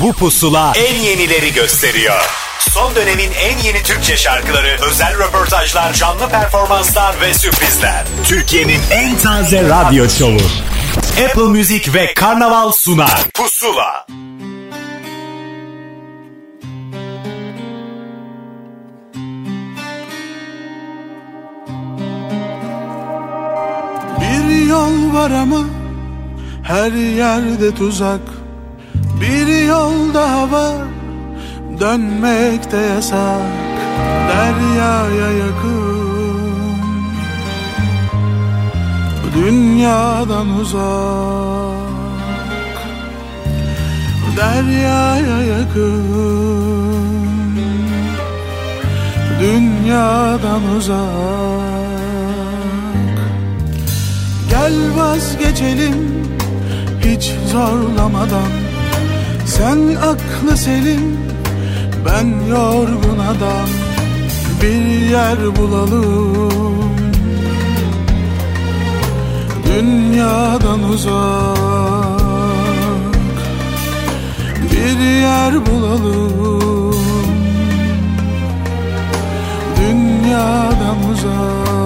Bu pusula en yenileri gösteriyor. Son dönemin en yeni Türkçe şarkıları, özel röportajlar, canlı performanslar ve sürprizler. Türkiye'nin en taze radyo şovu. Apple Music ve Karnaval sunar. Pusula. Bir yol var ama her yerde tuzak Bir yol daha var. Dönmek de yasak. Deryaya yakın. Dünyadan uzak. Deryaya yakın. Dünyadan uzak. Gel vazgeçelim hiç zorlamadan Sen aklı selim ben yorgun adam. Bir yer bulalım. Dünyadan uzak. Bir yer bulalım. Dünyadan uzak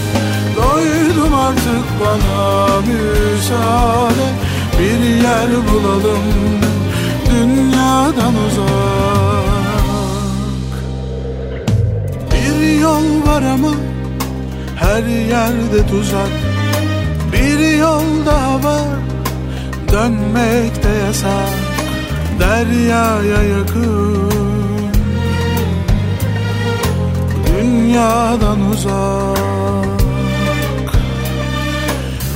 Doydum artık bana müsaade. Bir yer bulalım dünyadan uzak. Bir yol var ama her yerde tuzak. Bir yol daha var dönmek de yasak. Deryaya yakın. Dünyadan uzak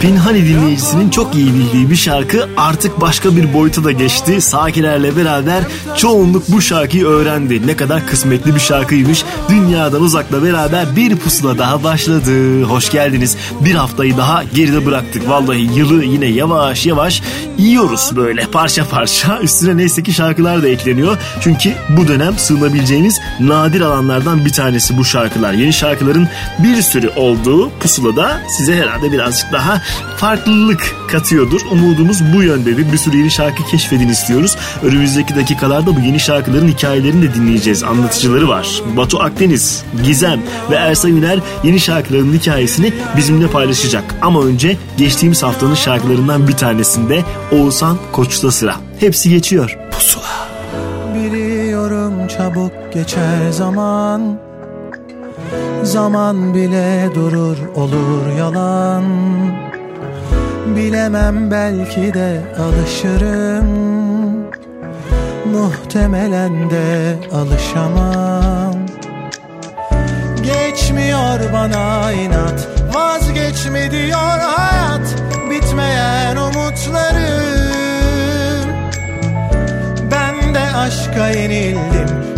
Pinhani dinleyicisinin çok iyi bildiği bir şarkı artık başka bir boyuta da geçti. Sakilerle beraber çoğunluk bu şarkıyı öğrendi. Ne kadar kısmetli bir şarkıymış. Dünyadan uzakla beraber bir pusula daha başladı. Hoş geldiniz. Bir haftayı daha geride bıraktık. Vallahi yılı yine yavaş yavaş yiyoruz böyle parça parça. Üstüne neyse ki şarkılar da ekleniyor. Çünkü bu dönem sığınabileceğiniz nadir alanlardan bir tanesi bu şarkılar. Yeni şarkıların bir sürü olduğu pusulada size herhalde birazcık daha farklılık katıyordur. Umudumuz bu yöndedir. Bir sürü yeni şarkı keşfedin istiyoruz. Önümüzdeki dakikalarda bu yeni şarkıların hikayelerini de dinleyeceğiz. Anlatıcıları var. Batu Akdeniz, Gizem ve Ersa Üner yeni şarkıların hikayesini bizimle paylaşacak. Ama önce geçtiğimiz haftanın şarkılarından bir tanesinde Oğuzhan Koç'ta sıra. Hepsi geçiyor. Pusula. Biliyorum çabuk geçer zaman Zaman bile durur olur yalan Bilemem belki de alışırım. Muhtemelen de alışamam. Geçmiyor bana inat Vazgeçme diyor hayat. Bitmeyen umutlarım. Ben de aşka yenildim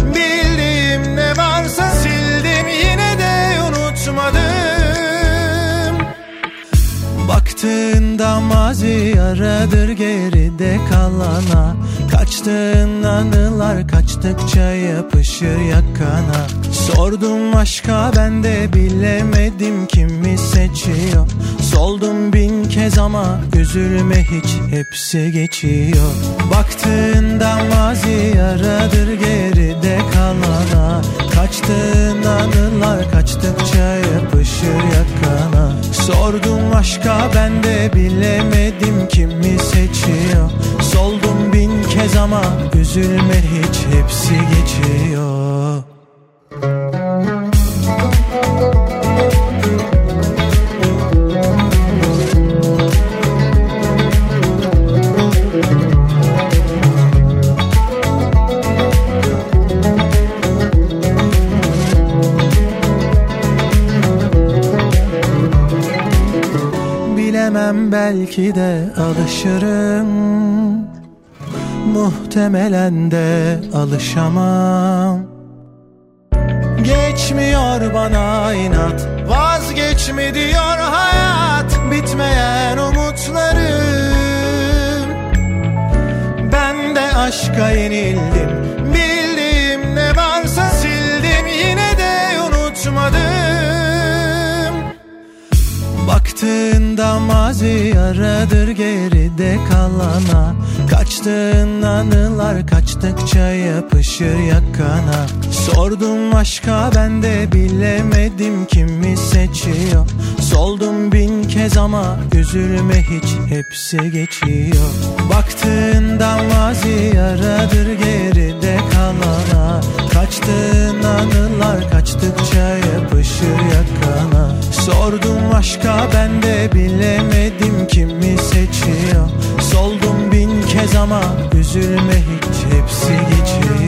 Baktığında mazi yaradır geride kalana. Kaçtığın anılar kaçtıkça yapışır yakana. Sordum aşka ben de bilemedim kimi seçiyor. Soldum bin kez ama üzülme hiç hepsi geçiyor. Baktığında mazi yaradır geride kalana. Kaçtığın anılar kaçtıkça yapışır yakana Sordum aşka ben de bilemedim kimi seçiyor. Soldum bin kez ama üzülme hiç hepsi geçiyor Bilemem belki de alışırım. Muhtemelen de alışamam. Geçmiyor bana inat Vazgeçme diyor hayat. Bitmeyen umutlarım. Ben de aşka yenildim Baktığında mazi aradır geride kalana. Kaçtığın anılar kaçtıkça yapışır yakana. Sordum aşka ben de bilemedim kimi seçiyor. Soldum bin kez ama üzülme hiç hepsi geçiyor. Baktığında mazi aradır geride kalana Kaçtığın anılar kaçtıkça yapışır yakana. Sordum aşka ben de bilemedim kimi seçiyor. Soldum bin kez ama üzülme hiç hepsi geçiyor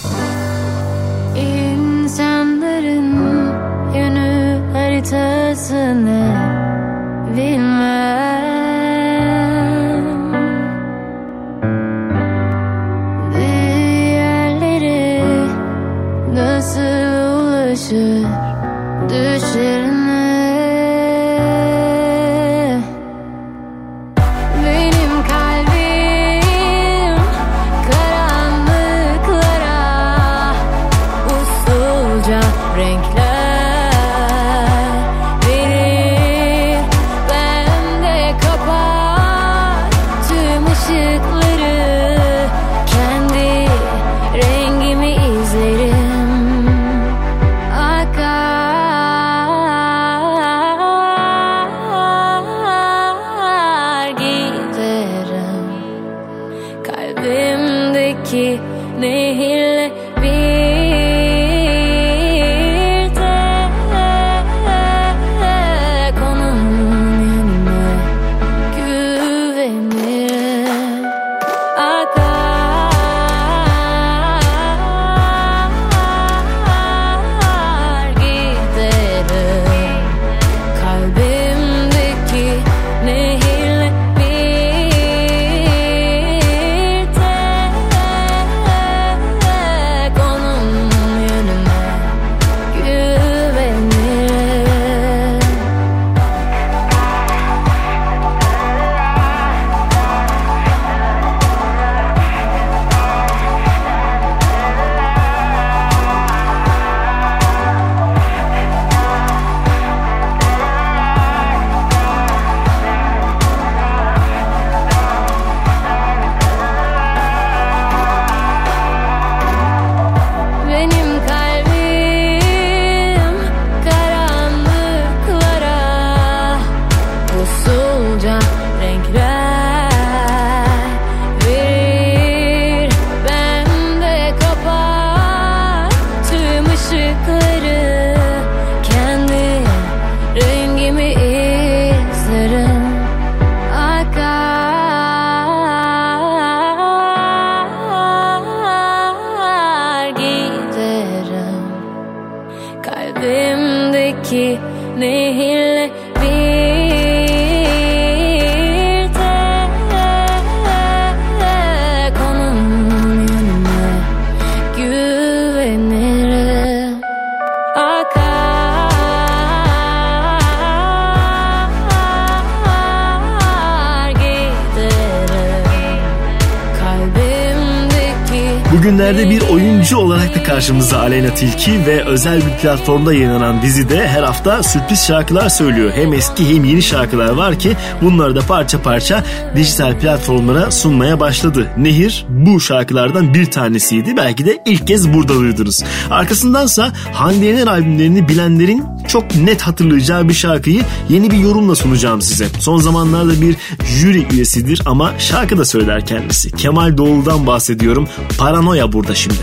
karşımıza Aleyna Tilki ve özel bir platformda yayınlanan dizide her hafta sürpriz şarkılar söylüyor. Hem eski hem yeni şarkılar var ki bunları da parça parça dijital platformlara sunmaya başladı. Nehir bu şarkılardan bir tanesiydi. Belki de ilk kez burada duydunuz. Arkasındansa Hande Yener albümlerini bilenlerin çok net hatırlayacağı bir şarkıyı yeni bir yorumla sunacağım size. Son zamanlarda bir jüri üyesidir ama şarkı da söyler kendisi. Kemal Doğulu'dan bahsediyorum. Paranoya burada şimdi.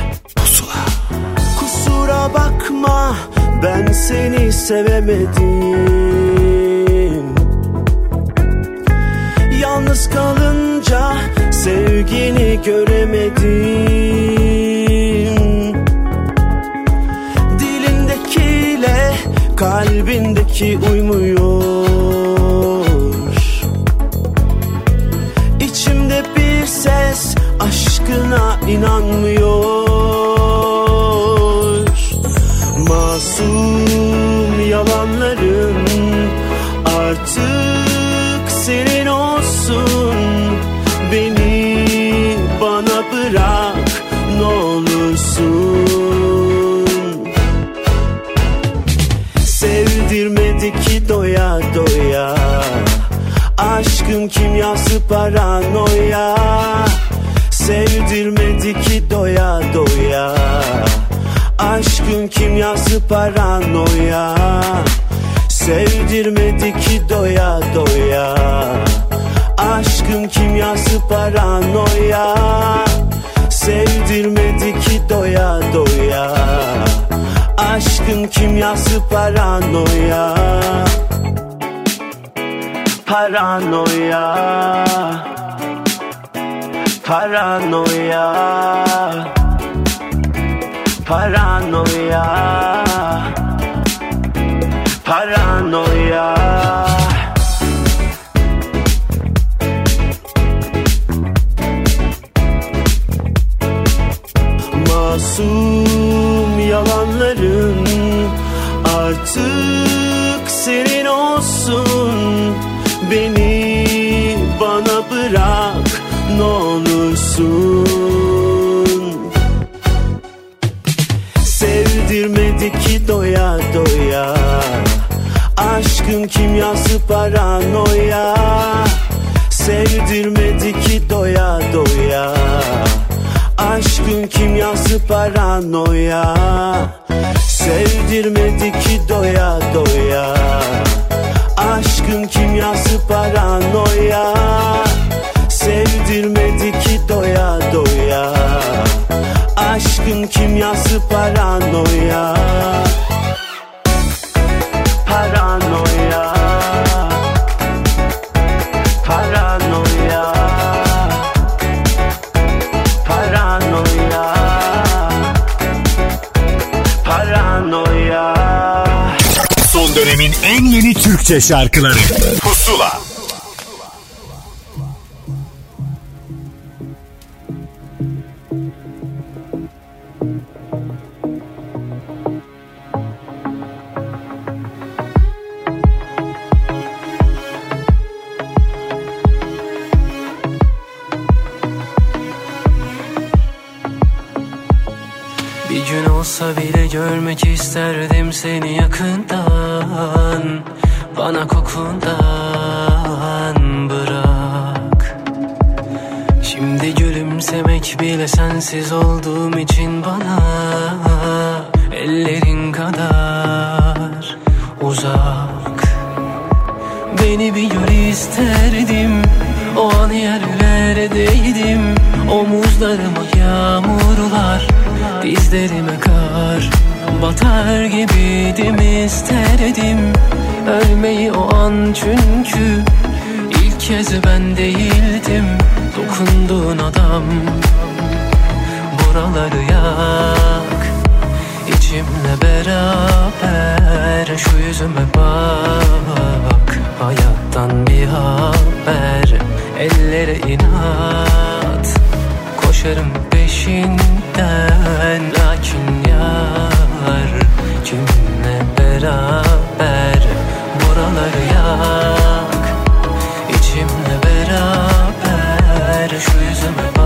Bakma ben seni sevemedim. Yalnız kalınca sevgini göremedim. Dilindekiyle kalbindeki uymuyor. İçimde bir ses aşkına inanmıyor paranoya Sevdirmedi ki doya doya. Aşkın kimyası paranoya Sevdirmedi ki doya doya. Aşkın kimyası paranoya Paranoya Paranoya Paranoya Paranoya Masum yalanların artık senin olsun. Beni bana bırak ne olursun. Sevdirmedi ki doya Kimyası paranoya? Sevdirmedi ki doya doya. Aşkın kimyası paranoya. Sevdirmedi ki doya doya. Aşkın kimyası paranoya. Sevdirmedi ki doya doya. Aşkın kimyası Paranoya Türkçe şarkıları. Pusula. Bir gün olsa bile görmek isterdim seni yakından Bana kokundan bırak. Şimdi gülümsemek bile sensiz olduğum için bana Ellerin kadar uzak. Beni bir gör isterdim O an yerlerdeydim. Omuzlarıma yağmurlar Dizlerime kar Batar gibiydim isterdim Ölmeyi o an çünkü ilk kez ben değildim Dokunduğun adam. Buraları yak İçimle beraber Şu yüzüme bak. Hayattan bir haber Ellere inat. Koşarım peşinden Lakin yar Kimle beraber Buraları yak İçimle beraber Şu yüzüme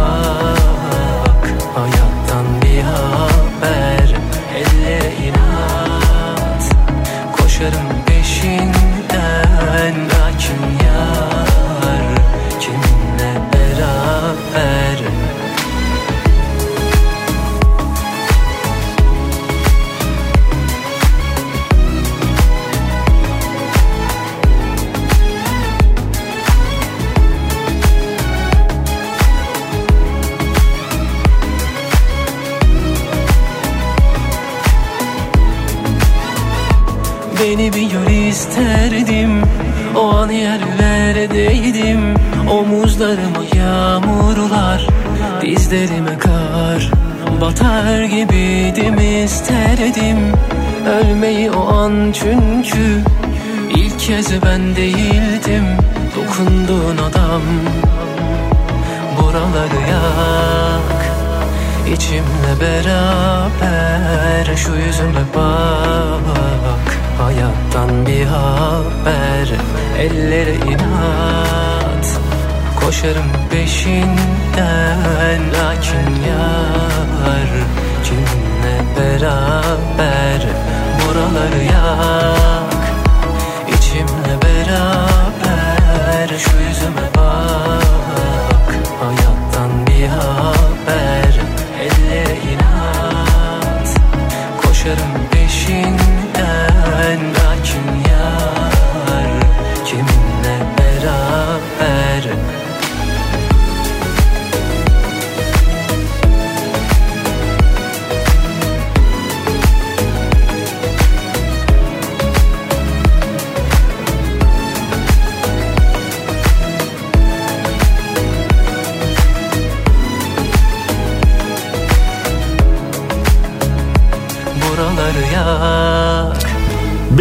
Omuzlarıma yağmurlar Dizlerime kar. Batar gibiydim isterdim Ölmeyi o an. Çünkü ilk kez ben değildim Dokunduğun adam. Buraları yak İçimle beraber. Şu yüzüme bak Hayattan bir haber. Ellere inat Koşarım peşinden Lakin yar Kiminle beraber Buraları yak. İçimle beraber Şu yüzüme bak. Hayattan bir haber Ellere inat. Koşarım peşinden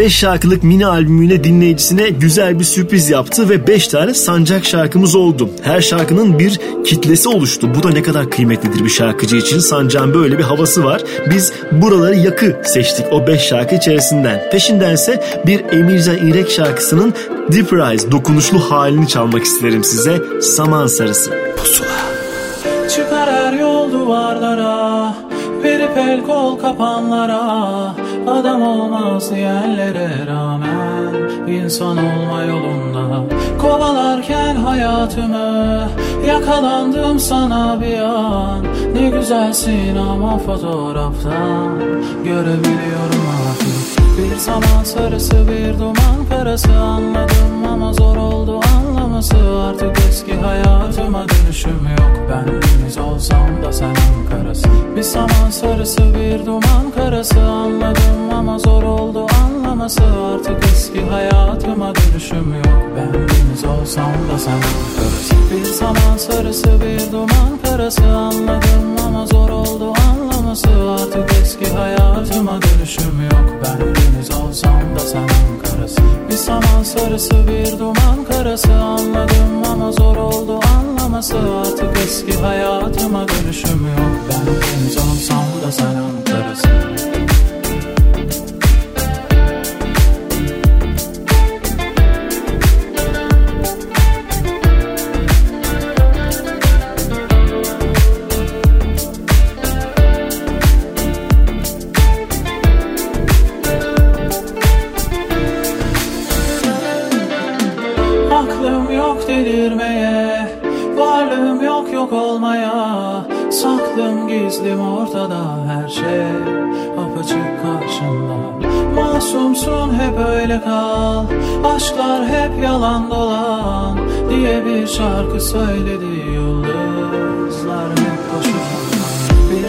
5 şarkılık mini albümüyle dinleyicisine güzel bir sürpriz yaptı ve 5 tane sancak şarkımız oldu. Her şarkının bir kitlesi oluştu. Bu da ne kadar kıymetlidir bir şarkıcı için. Sancağın böyle bir havası var. Biz buraları yakı seçtik o 5 şarkı içerisinden. Peşindense bir Emircan İrek şarkısının Deep Rise dokunuşlu halini çalmak isterim size. Saman Sarısı. Çıkar her yol duvarlara Verip el kol kapanlara Adam olmaz diyenlere rağmen insan olma yolunda. Kovalarken hayatımı Yakalandım sana bir an. Ne güzelsin ama fotoğraftan Görebiliyorum artık Bir zaman sarısı bir duman karası. Anladım ama zor oldu anlaması. Artık eski hayatıma dönüşüm yok. Ben deniz olsam da sen Ankara'sı Bir zaman sarısı bir duman karası. Anladım ama zor oldu anlaması. Artık eski hayatıma dönüşüm yok. Ben deniz olsam da sen Ankara'sı Bir zaman sarısı bir duman karası. Anladım ama zor oldu anlaması. Artık eski hayatıma dönüşüm yok. Ben deniz olsam da sen Ankara'sı Bir zaman sarısı bir duman karası. Anladım ama zor oldu anlaması. Artık eski hayatıma dönüşüm yok. Ben deniz olsam da sen Ankara'sı ortada Her şey apaçık karşımda. Masumsun hep öyle kal. Aşklar hep yalan dolan Diye bir şarkı söyledi boşuna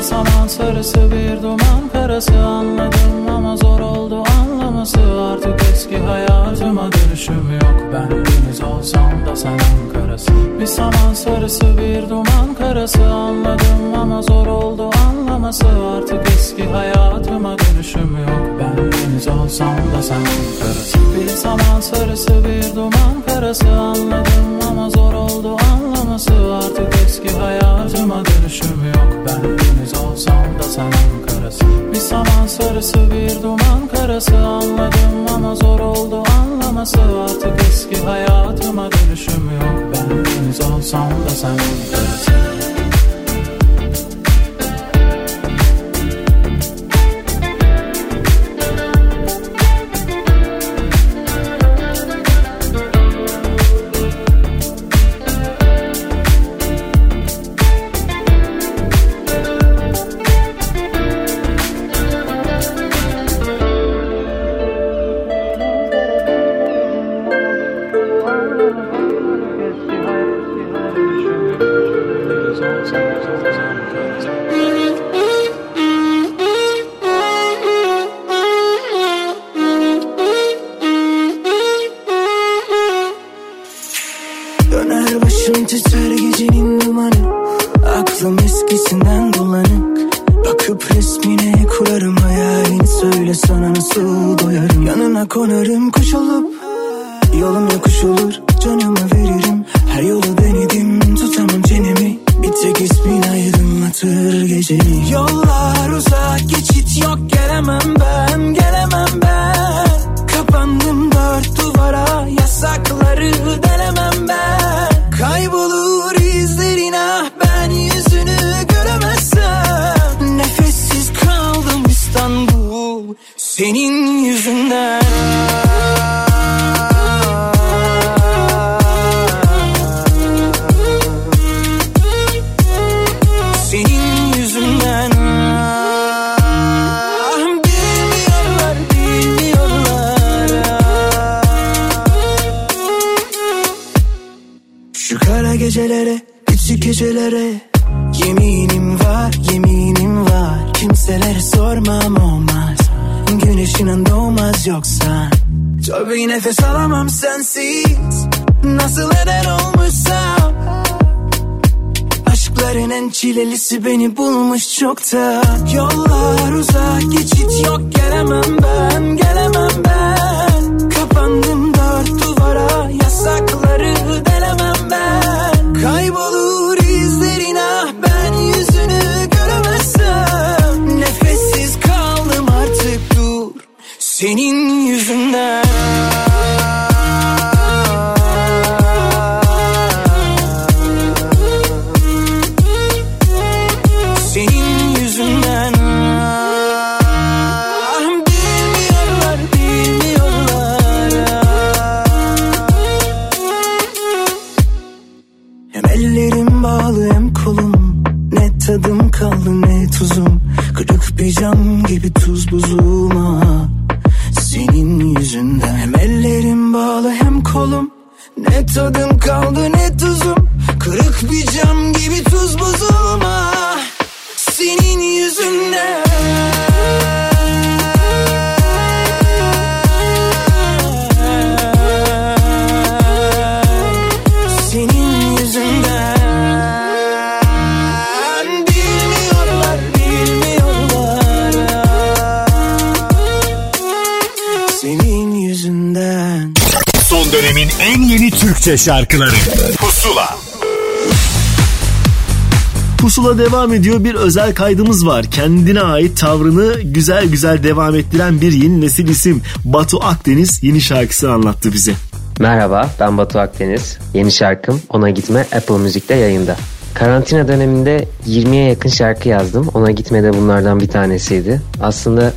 Bir zaman sarısı bir duman karası Anladım ama zor oldu anlaması. Artık eski hayatıma dönüşüm yok. Ben deniz olsam da sen Ankara'sı Bir zaman sarısı bir duman karası Anladım ama zor oldu anlaması. Artık eski hayatıma dönüşüm yok. Ben deniz olsam da sen Ankara'sı Bir zaman sarısı bir duman karası Anladım ama zor oldu anlaması. Artık eski hayatıma dönüşüm yok. Ben deniz olsam da sen Ankara'sı Bir zaman sarısı bir duman karası. Anladım ama zor oldu anlaması. Artık eski hayatıma dönüşüm yok. Ben deniz olsam da sen Ankara'sı Yanına çilelisi beni şarkıları Pusula Pusula devam ediyor. Bir özel kaydımız var. Kendine ait tavrını güzel güzel devam ettiren bir yeni nesil isim. Batu Akdeniz yeni şarkısını anlattı bize. Merhaba ben Batu Akdeniz. Yeni şarkım Ona Gitme Apple Müzik'te yayında. Karantina döneminde 20'ye yakın şarkı yazdım. Ona Gitme de bunlardan bir tanesiydi. Aslında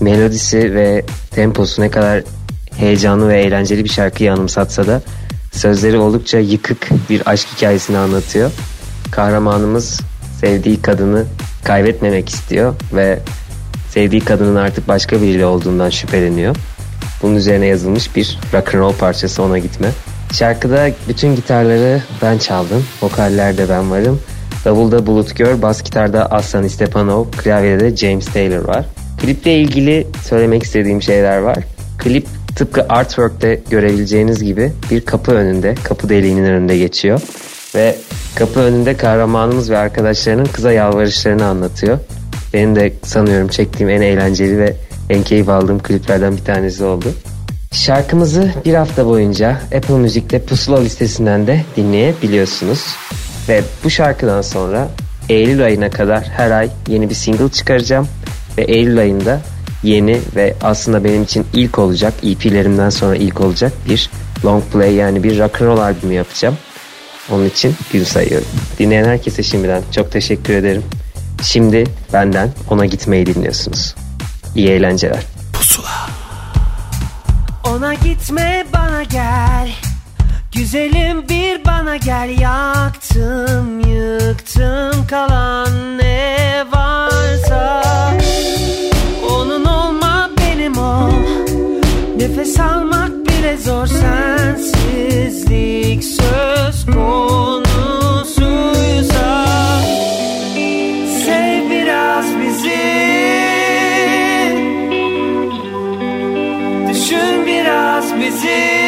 melodisi ve temposu ne kadar heyecanlı ve eğlenceli bir şarkıyı anımsatsa da sözleri oldukça yıkık bir aşk hikayesini anlatıyor. Kahramanımız sevdiği kadını kaybetmemek istiyor ve sevdiği kadının artık başka biriyle olduğundan şüpheleniyor. Bunun üzerine yazılmış bir rock and roll parçası ona gitme. Şarkıda bütün gitarları ben çaldım. Vokallerde ben varım. Davulda Bulut Gör, bas gitarda Aslan Stepanov, klavyede de James Taylor var. Kliple ilgili söylemek istediğim şeyler var. Klip tıpkı artwork'te görebileceğiniz gibi bir kapı önünde, kapı deliğinin önünde geçiyor. Ve kapı önünde kahramanımız ve arkadaşlarının kıza yalvarışlarını anlatıyor. Benim de sanıyorum çektiğim en eğlenceli ve en keyif aldığım kliplerden bir tanesi oldu. Şarkımızı bir hafta boyunca Apple Müzik'te Pusula listesinden de dinleyebiliyorsunuz. Ve bu şarkıdan sonra Eylül ayına kadar her ay yeni bir single çıkaracağım. Ve Eylül ayında yeni ve aslında benim için ilk olacak, EP'lerimden sonra ilk olacak bir long play yani bir rock and roll albümü yapacağım. Onun için gün sayıyorum. Dinleyen herkese şimdiden çok teşekkür ederim. Şimdi benden ona gitmeyi dinliyorsunuz. İyi eğlenceler. Ona gitme bana gel Güzelim bir bana gel Yaktım yıktım kalan ne varsa Nefes almak bile zor. Sensizlik söz konusuysa Sev biraz bizi. Düşün biraz bizi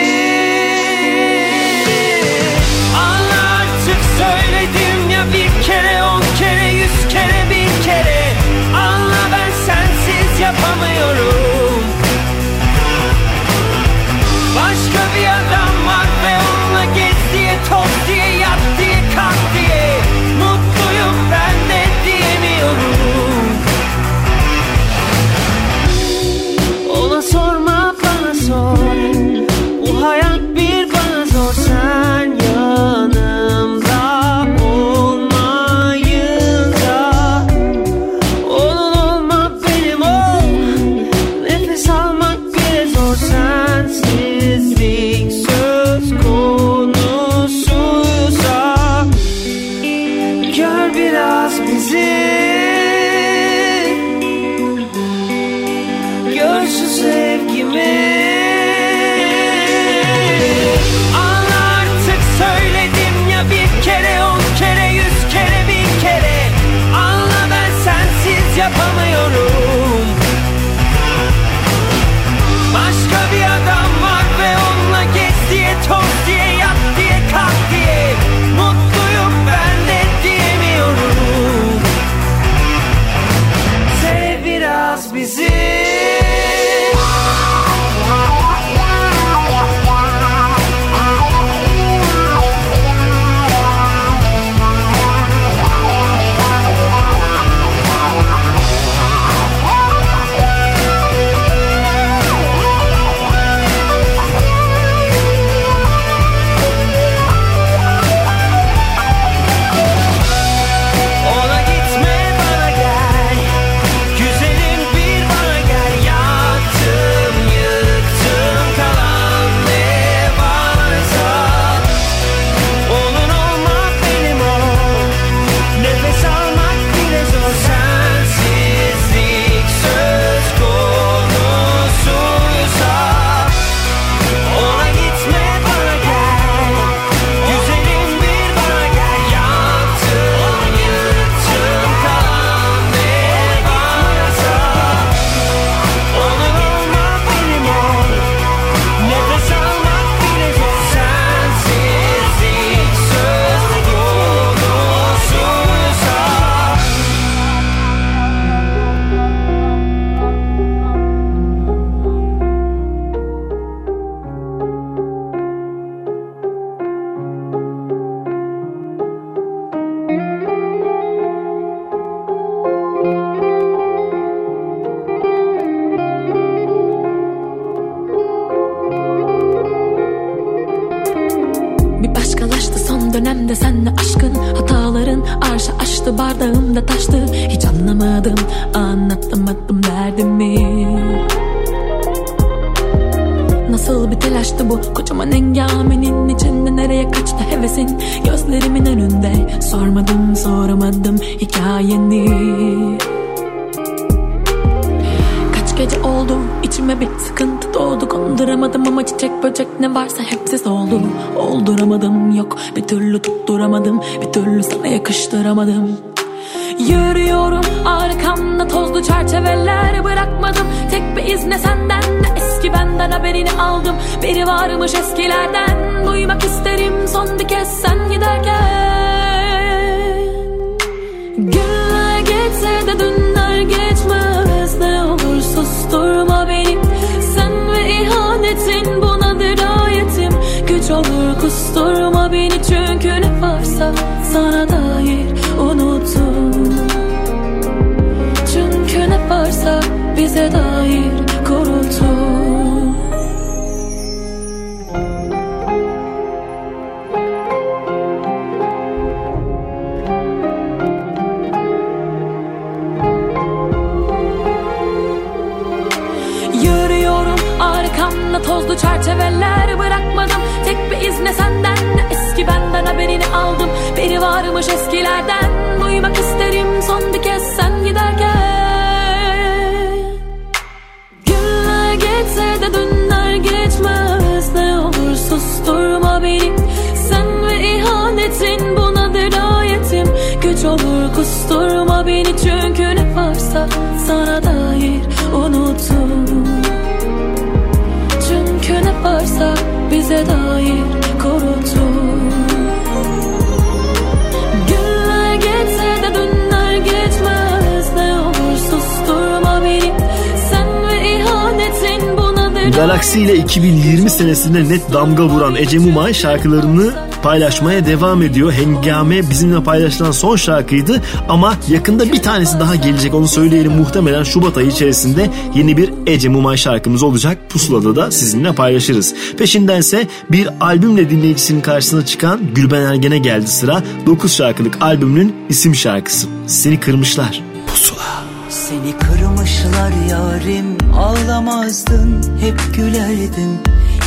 2020 senesinde net damga vuran Ece Mumay şarkılarını paylaşmaya devam ediyor. Hengame bizimle paylaşılan son şarkıydı ama yakında bir tanesi daha gelecek onu söyleyelim. Muhtemelen Şubat ayı içerisinde yeni bir Ece Mumay şarkımız olacak. Pusula'da da sizinle paylaşırız. Peşindense bir albümle dinleyicisinin karşısına çıkan Gülben Ergen'e geldi sıra. 9 şarkılık albümünün isim şarkısı. Seni kırmışlar. Pusula. Seni kırmışlar yarim Ağlamazdın hep gülerdin.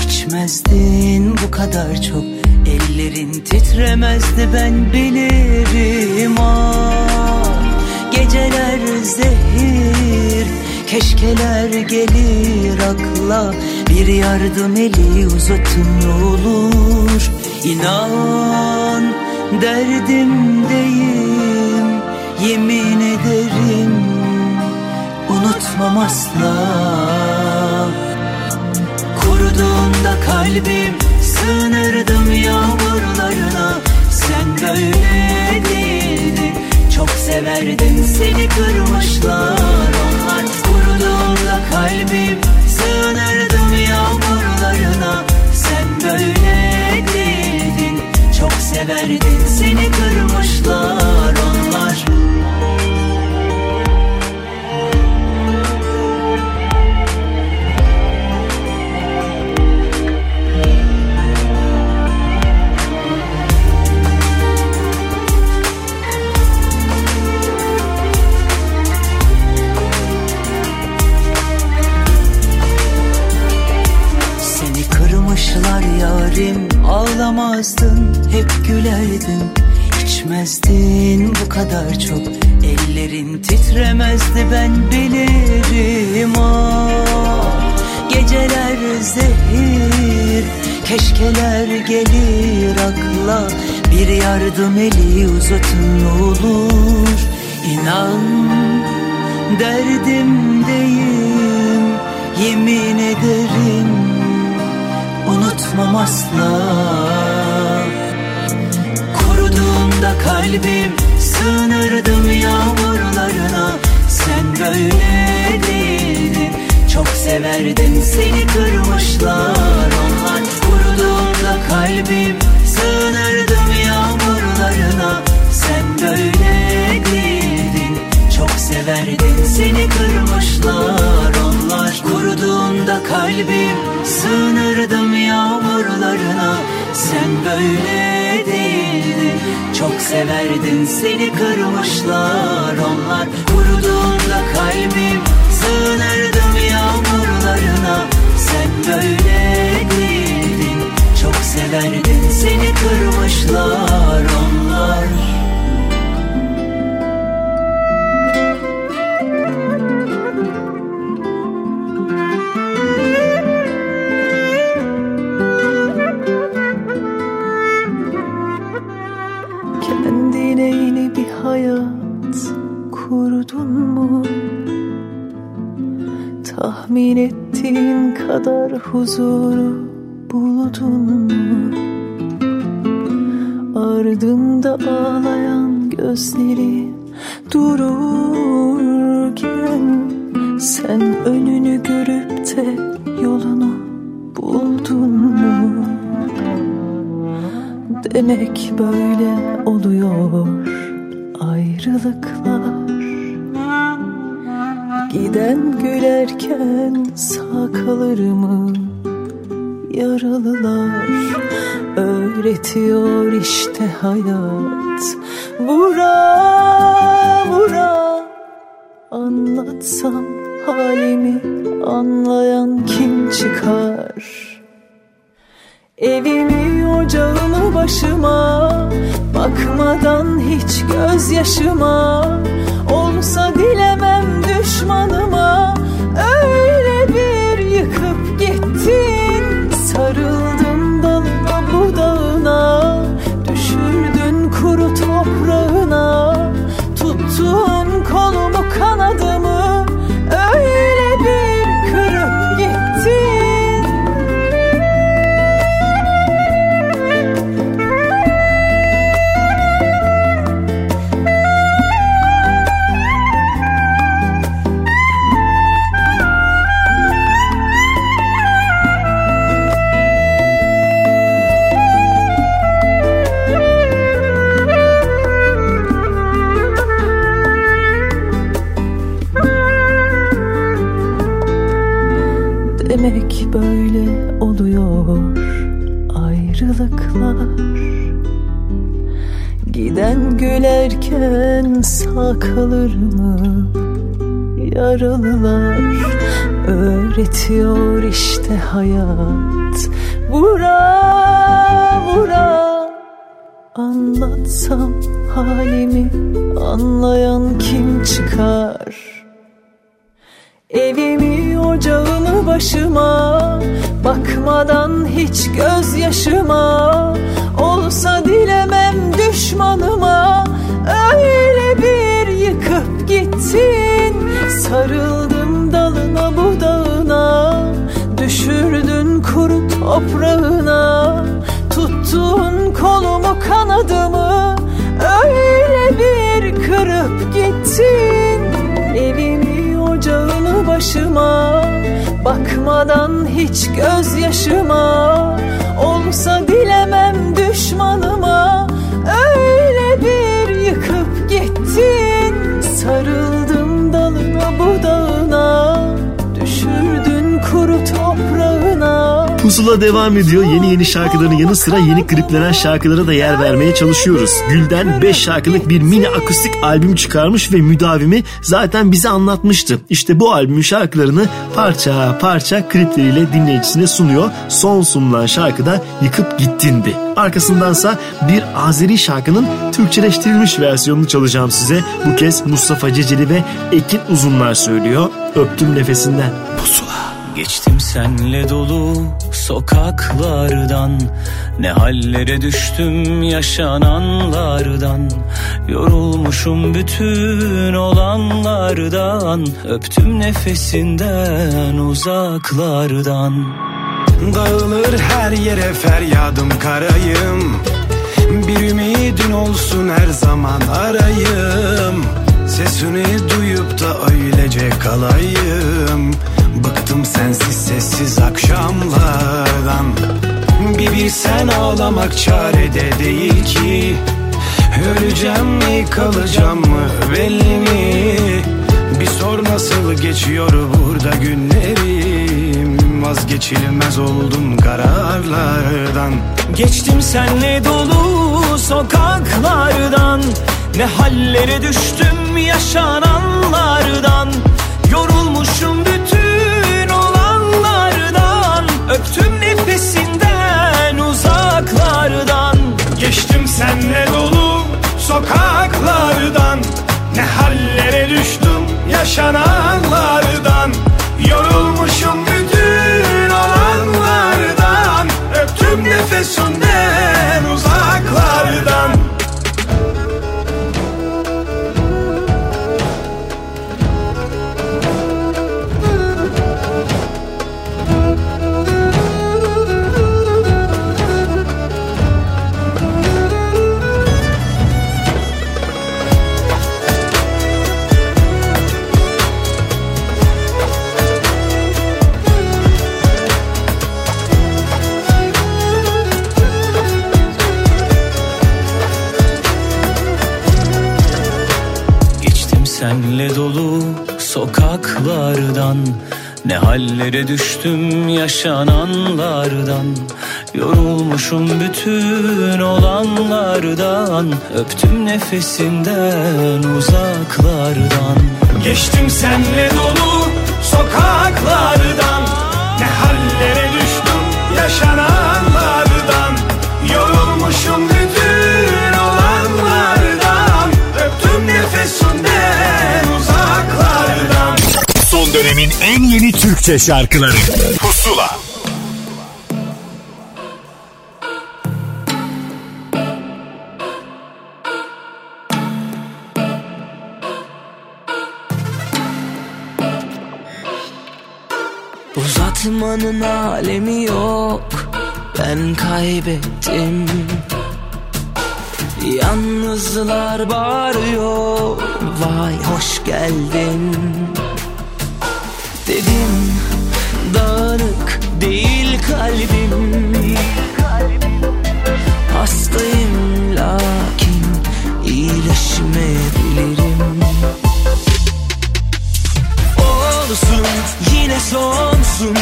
İçmezdin bu kadar çok. Ellerin titremezdi ben bilirim. Ah Geceler zehir. Keşkeler gelir akla. Bir yardım eli uzattım ne olur. İnan derdimdeyim Yemin ederim unutmam asla Kuruduğunda kalbim sığınırdım yağmurlarına. Sen böyle değildin. Çok severdin seni kırmışlar Onlar. Kuruduğunda kalbim sığınırdım yağmurlarına. Sen böyle değildin. Çok severdin seni kırmışlar onlar yarim Ağlamazdın hep gülerdin İçmezdin bu kadar çok. Ellerin titremezdi ben bilirim ah Geceler zehir Keşkeler gelir akla. Bir yardım eli uzatın olur. İnan derdimdeyim Yemin ederim unutmam asla. Kuruduğunda kalbim sığınırdım yağmurlarına. Sen böyle değildin. Çok severdin seni kırmışlar Onlar. Kuruduğunda kalbim sığınırdım yağmurlarına. Sen böyle değildin. Çok severdin seni kırmışlar Onlar kuruduğunda kalbim sığınırdım yağmurlarına. Sen böyle değildin çok severdin seni kırmışlar Onlar. Kuruduğunda kalbim sığınırdım yağmurlarına. Sen böyle değildin çok severdin seni kırmışlar onlar Tahmin ettiğin kadar huzuru buldun mu? Ardında ağlayan gözleri dururken Sen önünü görüp de yolunu buldun mu? Demek böyle oluyor ayrılıklar Giden gülerken sağ kalır mı? Yaralılar Öğretiyor işte hayat. Vura vura. Anlatsam halimi anlayan kim çıkar? Evimi ocağımı başıma Bakmadan hiç gözyaşıma Olsa dilemem düşmanıma gülerken sağ kalır mı? Yaralılar Öğretiyor işte hayat. Vura vura. Anlatsam halimi anlayan kim çıkar? Evimi ocağımı başıma Bakmadan hiç gözyaşıma. Olsa dilemem düşmanıma Öyle bir yıkıp gittin. Sarıldım dalına budağına. Düşürdün kuru toprağına. Tuttun kolumu kanadımı. Öyle bir kırıp gittin. Evimi ocağını başıma. Bakmadan hiç gözyaşıma. Olsa dilemem düşmanıma Pusula devam ediyor. Yeni yeni şarkıların yanı sıra yeni kliplenen şarkılara da yer vermeye çalışıyoruz. Gülden 5 şarkılık bir mini akustik albüm çıkarmış ve müdavimi zaten bize anlatmıştı. İşte bu albümün şarkılarını parça parça klipleriyle dinleyicisine sunuyor. Son sunulan şarkıda Yıkıp Gittindi. Arkasındansa bir Azeri şarkının Türkçeleştirilmiş versiyonunu çalacağım size. Bu kez Mustafa Ceceli ve Ekin Uzunlar söylüyor. Öptüm nefesinden. Pusula. Geçtim senle dolu sokaklardan. Ne hallere düştüm yaşananlardan. Yorulmuşum bütün olanlardan. Öptüm nefesinden uzaklardan. Dağılır her yere feryadım karayım. Bir ümidin olsun her zaman arayım. Sesini duyup da öylece kalayım Bıktım sensiz sessiz akşamlardan. Bir bilsen ağlamak çarede değil ki. Öleceğim mi kalacağım mı belli mi? Bir sor nasıl geçiyor burada günlerim. Vazgeçilmez oldum kararlardan. Geçtim senle dolu sokaklardan. Ne hallere düştüm yaşananlardan Öptüm nefesinden uzaklardan. Geçtim senle dolu sokaklardan. Ne hallere düştüm yaşananlardan. Yorulmuşum bütün olanlardan. Öptüm nefesinden hallere düştüm yaşananlardan Yorulmuşum bütün olanlardan Öptüm nefesinden uzaklardan. Geçtim senle dolu sokaklardan Ne hallere düştüm yaşananlardan dönemin en yeni Türkçe şarkıları. Pusula. Uzatmanın alemi yok. Ben kaybettim. Yalnızlar bağırıyor. Vay hoş geldin Dedim dağınık değil kalbim. Hastayım lakin iyileşmeyebilirim Olsun yine sonsun.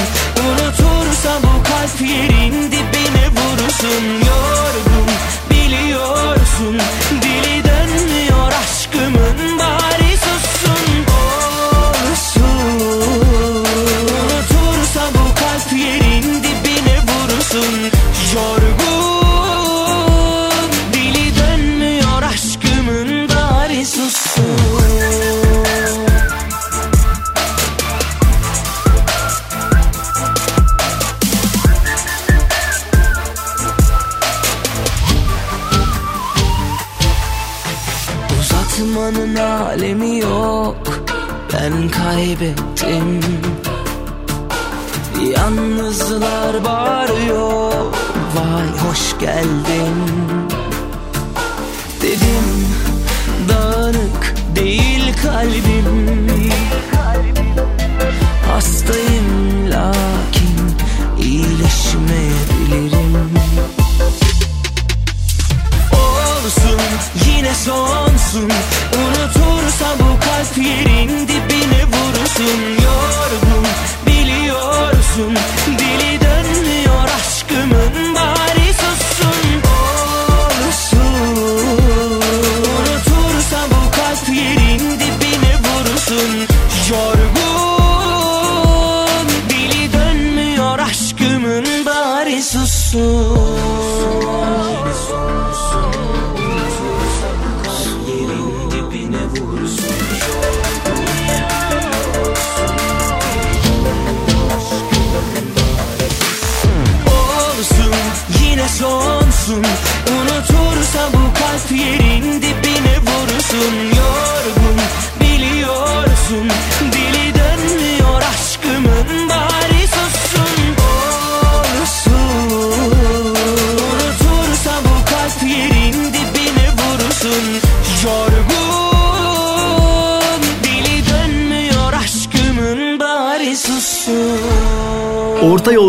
Unutursa bu kalp yerin dibine vursun Yorgun biliyorsun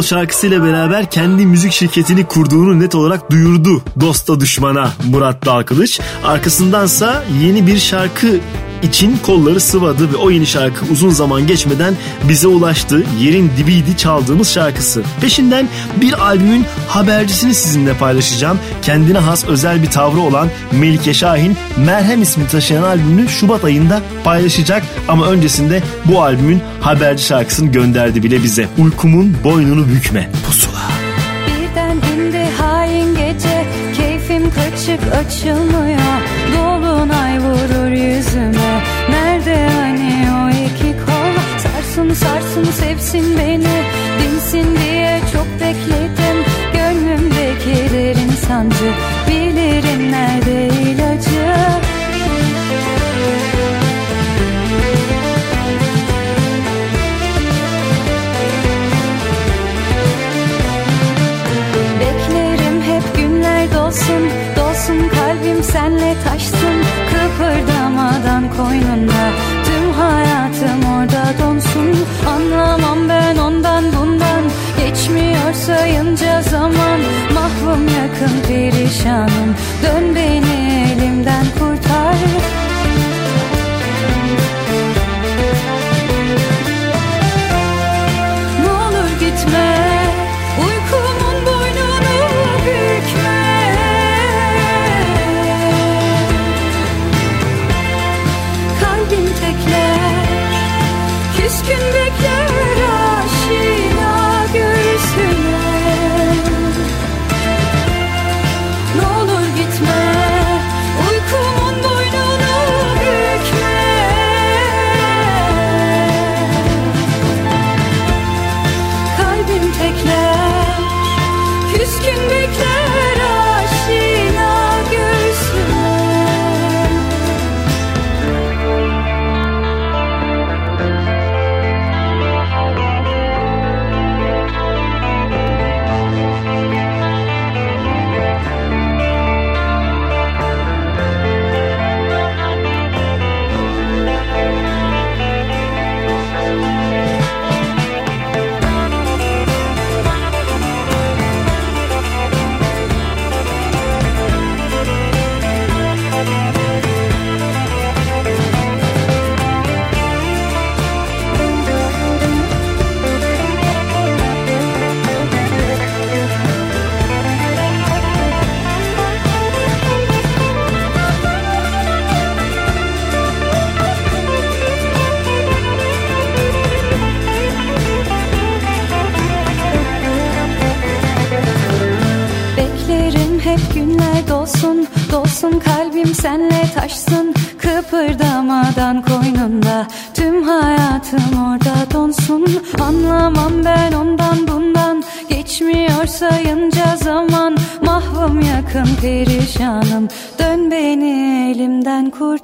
şarkısıyla beraber kendi müzik şirketini kurduğunu net olarak duyurdu dosta düşmana Murat Dalkılıç. Arkasındansa yeni bir şarkı için kolları sıvadı ve o yeni şarkı uzun zaman geçmeden bize ulaştı. Yerin dibiydi çaldığımız şarkısı. Peşinden bir albümün habercisini sizinle paylaşacağım. Kendine has özel bir tavrı olan Melike Şahin Merhem ismi taşıyan albümünü Şubat ayında paylaşacak. Ama öncesinde bu albümün haberci şarkısını gönderdi bile bize. Uykumun boynunu bükme. Pusula. Birden indi hain gece Keyfim kaçık açılmıyor yüzüme. Nerede hani o iki kol? Sarsın sarsın sevsin beni. Dinsin diye çok bekledim. Gönlümdeki derin sancı. Bilirim nerede ilacı. Beklerim hep günler dolsun. Dolsun kalbim senle taşsın. Kıpırdamadan koynunda. Tüm hayatım orada donsun. Anlamam ben ondan bundan. Geçmiyor sayınca zaman. Mahvum yakın perişanım. Dön beni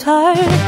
Dön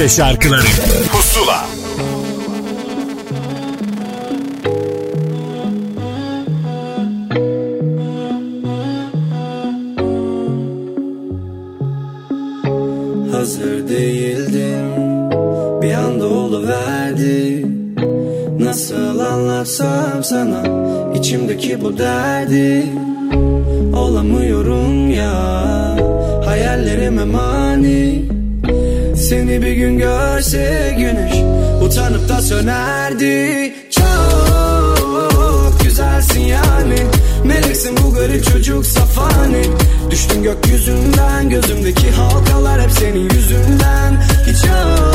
Türkçe şarkıları. Pusula. Hazır değildim Bir anda oluverdi Nasıl anlatsam sana içimdeki bu derdi. Olamıyorum ya Hayallerime mani Seni bir gün görse güneş Utanıp da sönerdi. Çok güzelsin yani. Meleksin bu garip çocuk safani. Düştün gökyüzünden Gözümdeki halkalar hep senin yüzünden. Hiç yok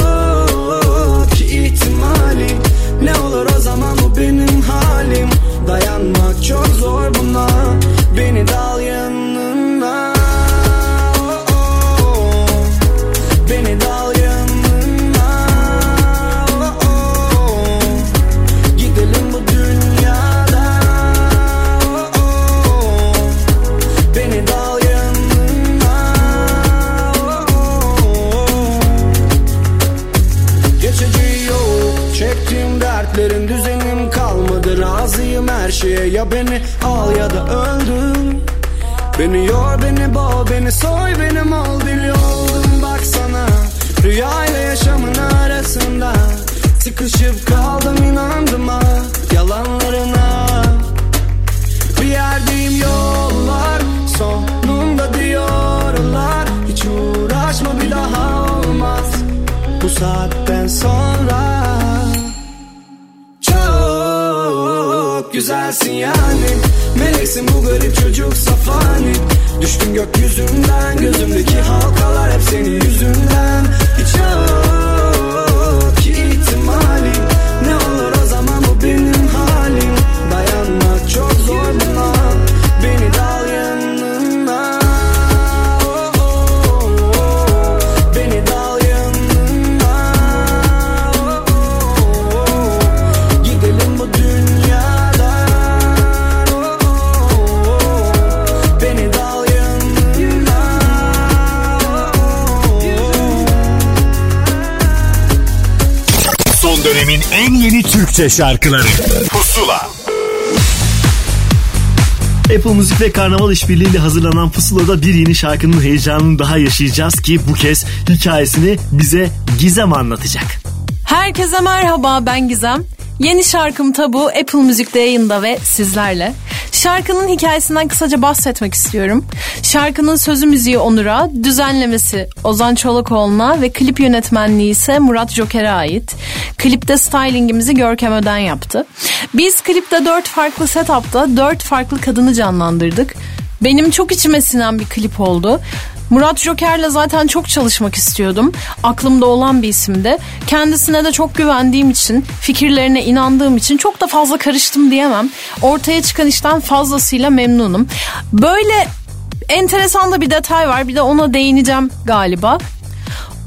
öldür Beni yor beni boğ beni soy benim ol deli baksana Rüya ile yaşamın arasında Sıkışıp kaldım inandım ha. Yalanlarına Bir yerdeyim yollar sonunda diyorlar. Hiç uğraşma bir daha olmaz. Bu saatten sonra Çok güzelsin yani Meleksin bu garip çocuk safani. Düştün gökyüzünden. Gözümdeki halkalar hep senin yüzünden. Hiç yok Türkçe şarkıları Pusula Apple Müzik ve Karnaval işbirliğiyle hazırlanan Pusula'da bir yeni şarkının heyecanını daha yaşayacağız ki bu kez hikayesini bize Gizem anlatacak. Herkese merhaba ben Gizem. Yeni şarkım Tabu Apple Müzik'te yayında ve sizlerle. Şarkının hikayesinden kısaca bahsetmek istiyorum. Şarkının sözü müziği Onur'a, düzenlemesi Ozan Çolakoğlu'na ve klip yönetmenliği ise Murat Joker'e ait. Klipte stylingimizi Görkem Öden yaptı. Biz klipte dört farklı setupta dört farklı kadını canlandırdık. Benim çok içime sinen bir klip oldu. Murat Joker'le zaten çok çalışmak istiyordum. Aklımda olan bir isimdi. Kendisine de çok güvendiğim için, fikirlerine inandığım için çok da fazla karıştım diyemem. Ortaya çıkan işten fazlasıyla memnunum. Böyle enteresan da bir detay var. Bir de ona değineceğim galiba.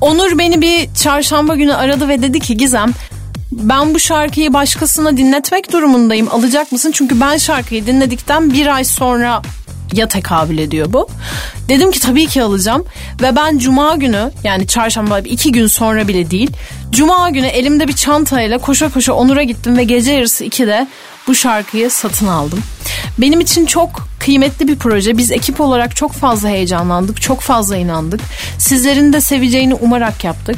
Onur beni bir çarşamba günü aradı ve dedi ki Gizem ben bu şarkıyı başkasına dinletmek durumundayım. Alacak mısın? Çünkü ben şarkıyı dinledikten bir ay sonra ya tekabül ediyor bu. Dedim ki tabii ki alacağım ve ben cuma günü yani çarşamba iki gün sonra bile değil. Cuma günü elimde bir çantayla koşa koşa Onur'a gittim ve gece yarısı 2'de bu şarkıyı satın aldım. Benim için çok kıymetli bir proje. Biz ekip olarak çok fazla heyecanlandık, çok fazla inandık. Sizlerin de seveceğini umarak yaptık.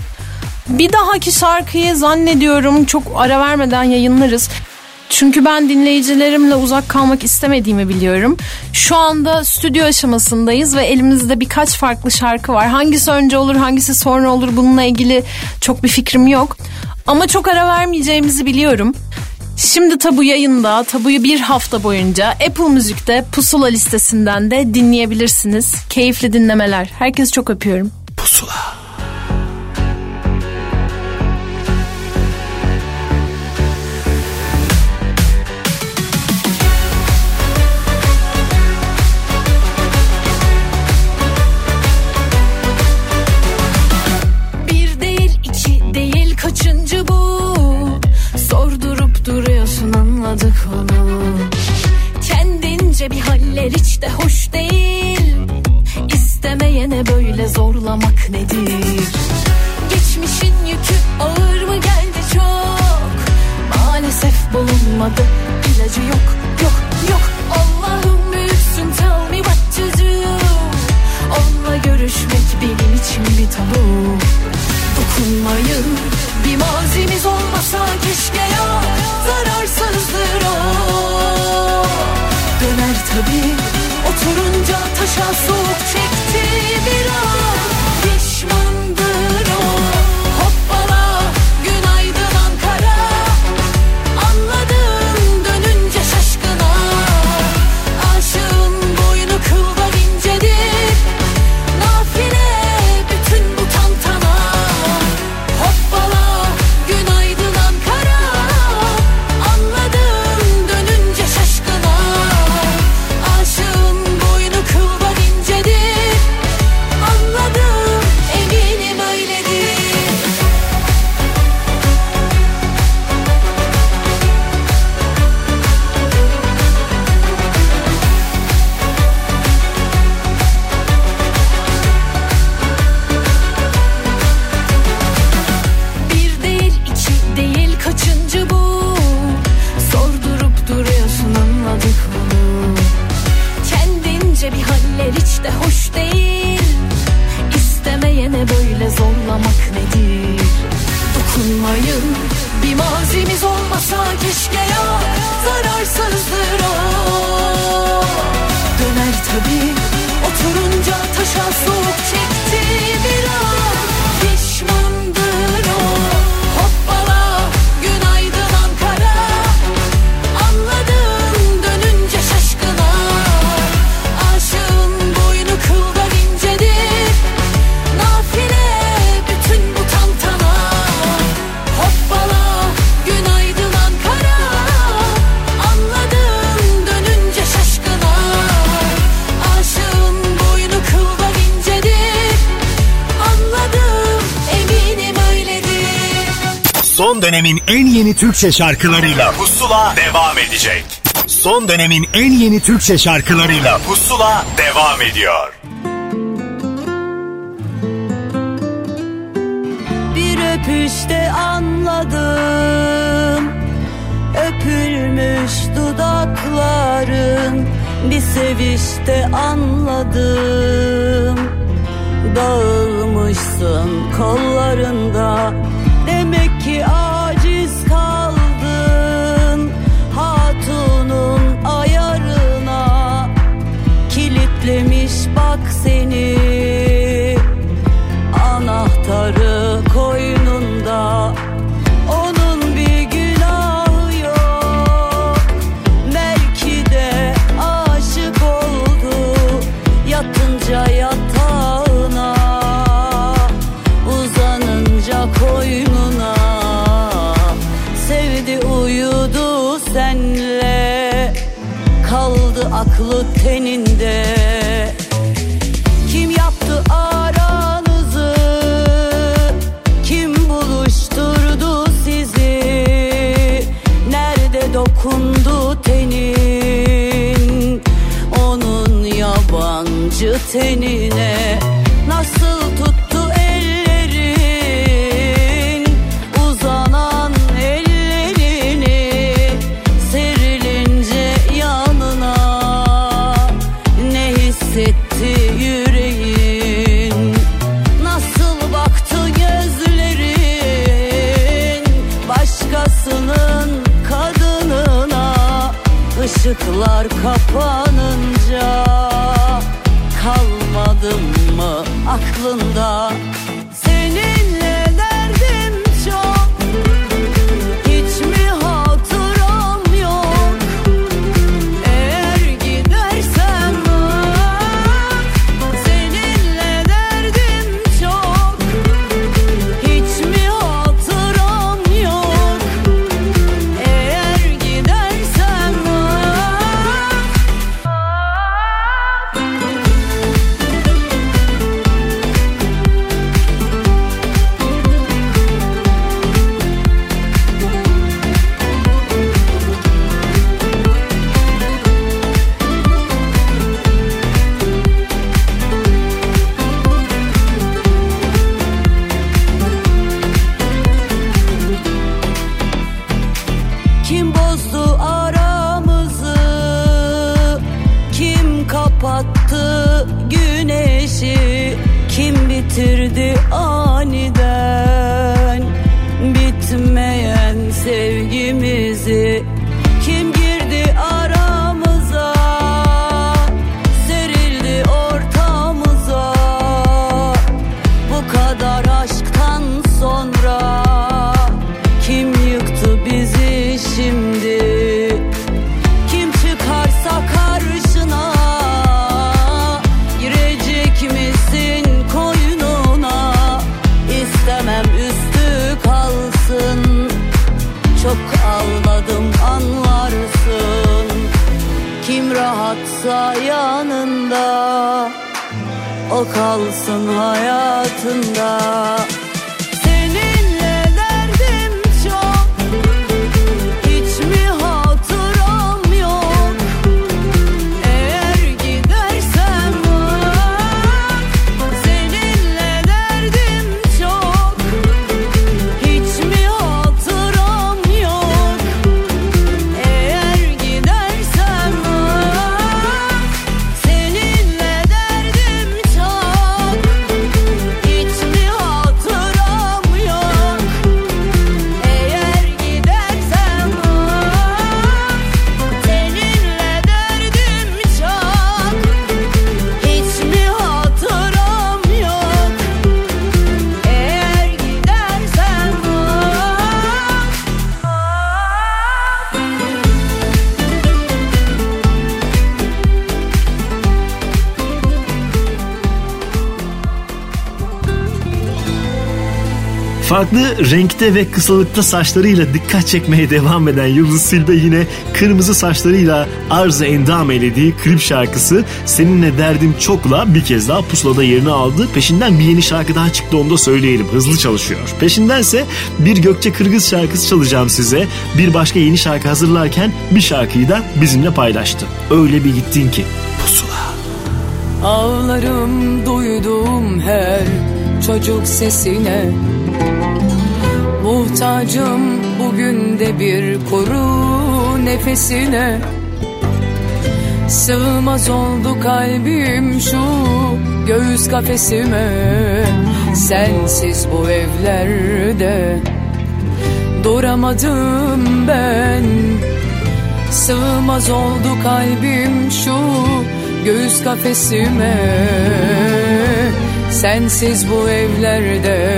Bir dahaki şarkıyı zannediyorum çok ara vermeden yayınlarız. Çünkü ben dinleyicilerimle uzak kalmak istemediğimi biliyorum. Şu anda stüdyo aşamasındayız ve elimizde birkaç farklı şarkı var. Hangisi önce olur, hangisi sonra olur bununla ilgili çok bir fikrim yok. Ama çok ara vermeyeceğimizi biliyorum. Şimdi Tabu yayında. Tabu'yu bir hafta boyunca Apple Müzik'te Pusula listesinden de dinleyebilirsiniz. Keyifli dinlemeler. Herkesi çok öpüyorum. Pusula. Anladık onu. Kendince bir haller hiç de hoş değil. İstemeyene böyle zorlamak nedir? Geçmişin yükü ağır mı geldi çok? Maalesef bulunmadı ilacı yok yok yok. Allah'ım büyüksün tell me what to do. Onunla görüşmek benim için bir tabu Dokunmayın. Bir mazimiz olmasa keşke ya Zararsızdır o Döner tabi oturunca taşa soğuk çekti bir Son dönemin en yeni Türkçe şarkılarıyla Pusula devam edecek. Son dönemin en yeni Türkçe şarkılarıyla Pusula devam ediyor. Bir öpüşte anladım Öpülmüş dudakların Bir sevişte anladım Dağılmışsın kollarında Anahtarı koynunda Onun bir günahı yok. Belki de aşık oldu Yatınca yatağına Uzanınca koynuna. Sevdi uyudu senle Kaldı aklı teninde tenine nasıl tuttu ellerin? Uzanan ellerini serilince yanına ne hissetti yüreğin? Nasıl baktı gözlerin başkasının kadınına? Işıklar kapat renkte ve kısalıkta saçlarıyla dikkat çekmeye devam eden Yıldız Silbe yine kırmızı saçlarıyla arz endam eylediği klip şarkısı Seninle Derdim Çok'la bir kez daha pusulada yerini aldı. Peşinden bir yeni şarkı daha çıktı onu da söyleyelim. Hızlı çalışıyor. Peşindense bir Gökçe Kırgız şarkısı çalacağım size. Bir başka yeni şarkı hazırlarken bir şarkıyı da bizimle paylaştı. Öyle bir gittin ki. Ağlarım duyduğum her çocuk sesine Muhtacım bugün de bir kuru nefesine. Sığmaz oldu kalbim şu göğüs kafesime. Sensiz bu evlerde duramadım ben. Sığmaz oldu kalbim şu göğüs kafesime. Sensiz bu evlerde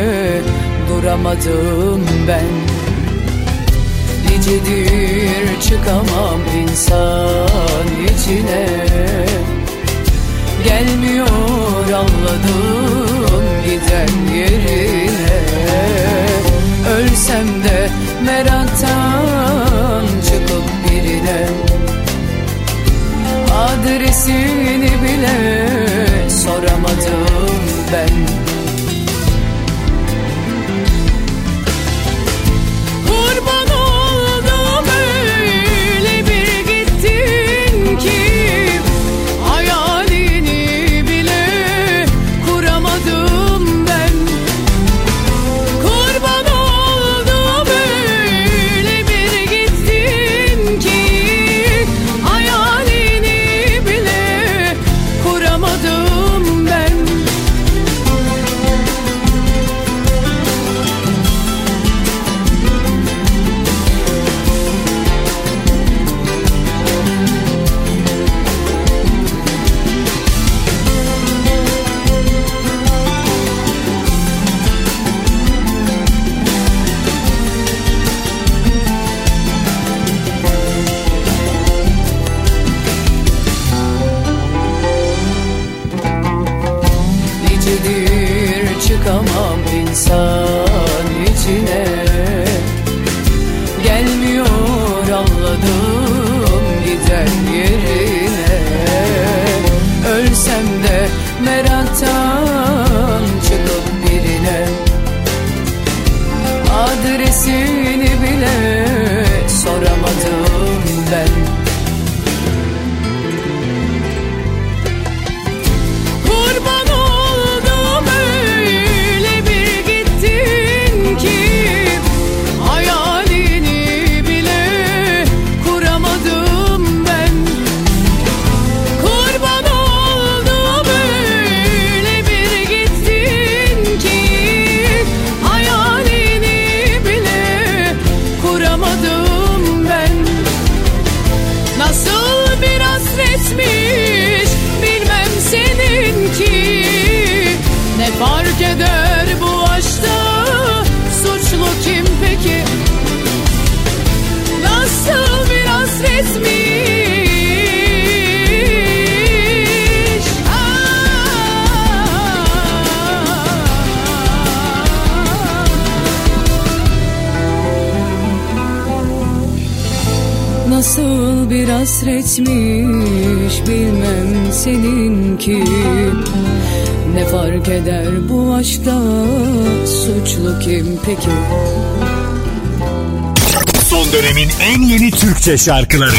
duramadım ben. Nicedir çıkamam insan içine. Gelmiyor anladım giden yerine. Ölsem de meraktan çıkıp birine. Adresini bile soramadım ben Türkçe şarkıları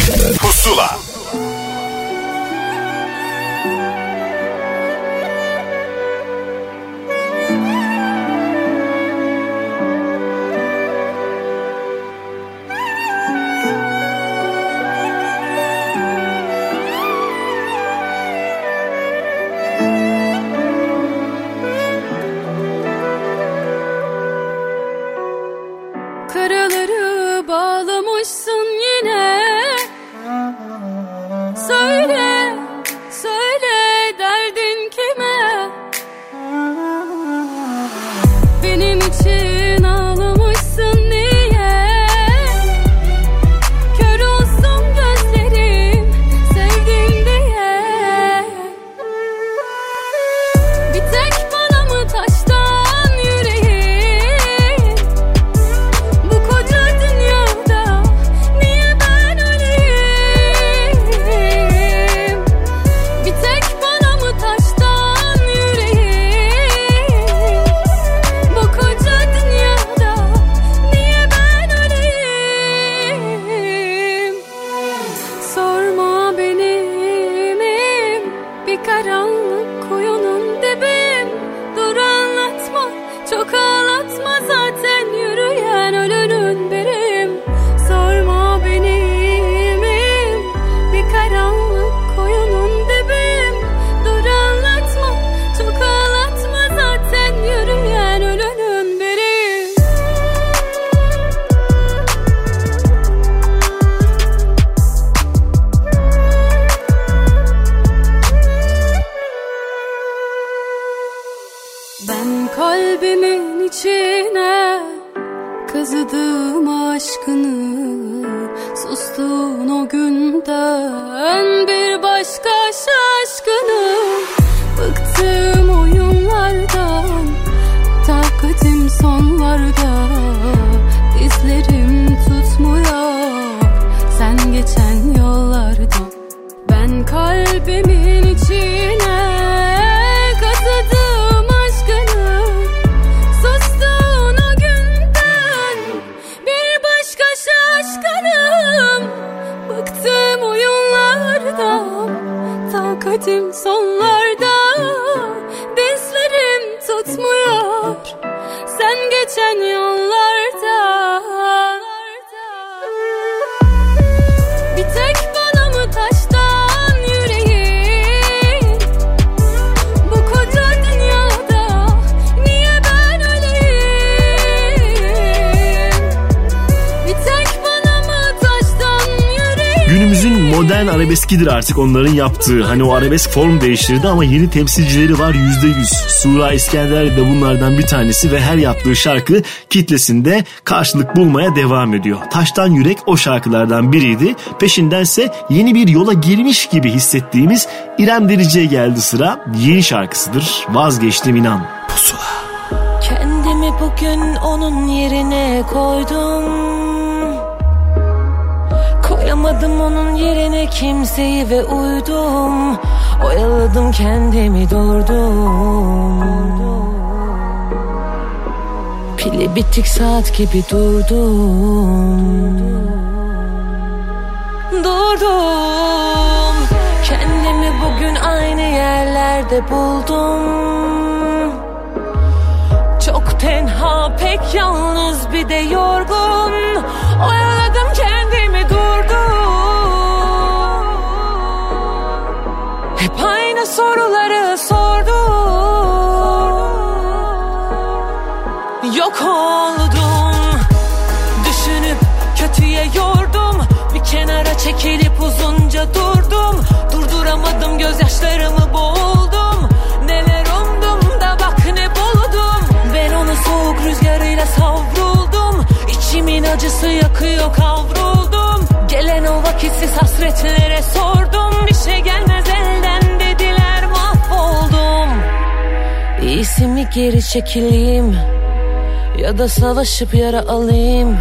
arabeskidir artık onların yaptığı. Hani o arabesk form değiştirdi ama yeni temsilcileri var %100. Sura İskender de bunlardan bir tanesi ve her yaptığı şarkı kitlesinde karşılık bulmaya devam ediyor. Taştan Yürek o şarkılardan biriydi. Peşindense yeni bir yola girmiş gibi hissettiğimiz İrem Derici'ye geldi sıra. Yeni şarkısıdır. Vazgeçtim inan. Pusula. Kendimi bugün onun yerine koydum Koyamadım onun yerine kimseyi ve uydum. Oyaladım kendimi durdum. Pili bitik saat gibi durdum. Durdum. Kendimi bugün aynı yerlerde buldum. Çok tenha pek yalnız bir de yorgun. Oyaladım soruları sordum. Yok oldum. Düşünüp kötüye yordum. Bir kenara çekilip uzunca durdum. Durduramadım gözyaşlarımı boğuldum. Neler umdum da bak ne buldum. Ben onu soğuk rüzgarıyla savruldum. İçimin acısı yakıyor kavruldum. Gelen o vakitsiz hasretlere sordum. Bir şey gelmez elden İyisi mi geri çekileyim? Ya da savaşıp yara alayım?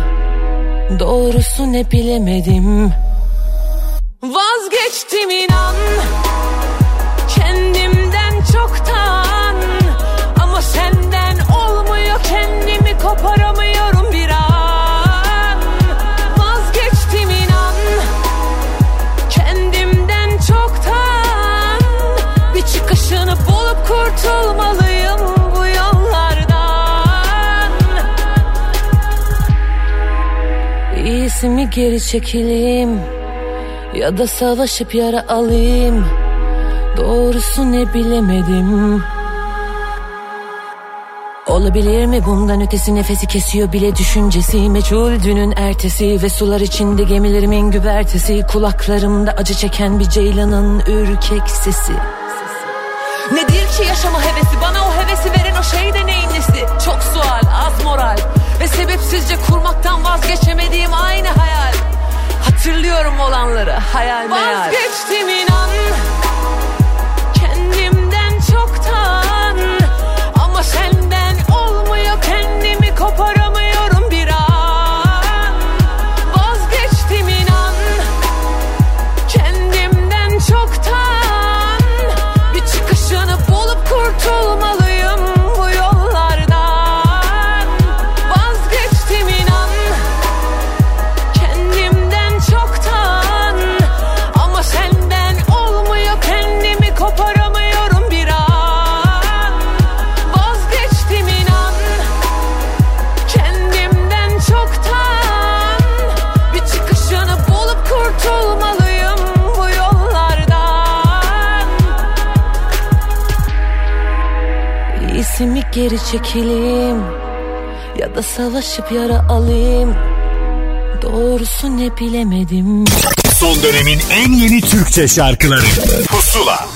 Doğrusu ne bilemedim. Vazgeçtim inan. Kendimden çoktan İyisi mi geri çekileyim Ya da savaşıp yara alayım. Doğrusu ne bilemedim. Olabilir mi bundan ötesi? Nefesi kesiyor bile düşüncesi. Meçhul dünün ertesi ve sular içinde gemilerimin güvertesi. Kulaklarımda acı çeken bir ceylanın ürkek sesi. Nedir ki yaşama hevesi? Bana o hevesi veren o şey de neyin nesi? Çok sual az moral ve sebepsizce kurmaktan vazgeçemediğim aynı hayal. Hatırlıyorum olanları hayal meyal. Vazgeçtim inan geri çekileyim Ya da savaşıp yara alayım. Doğrusu ne bilemedim. Son dönemin en yeni Türkçe şarkıları. Pusula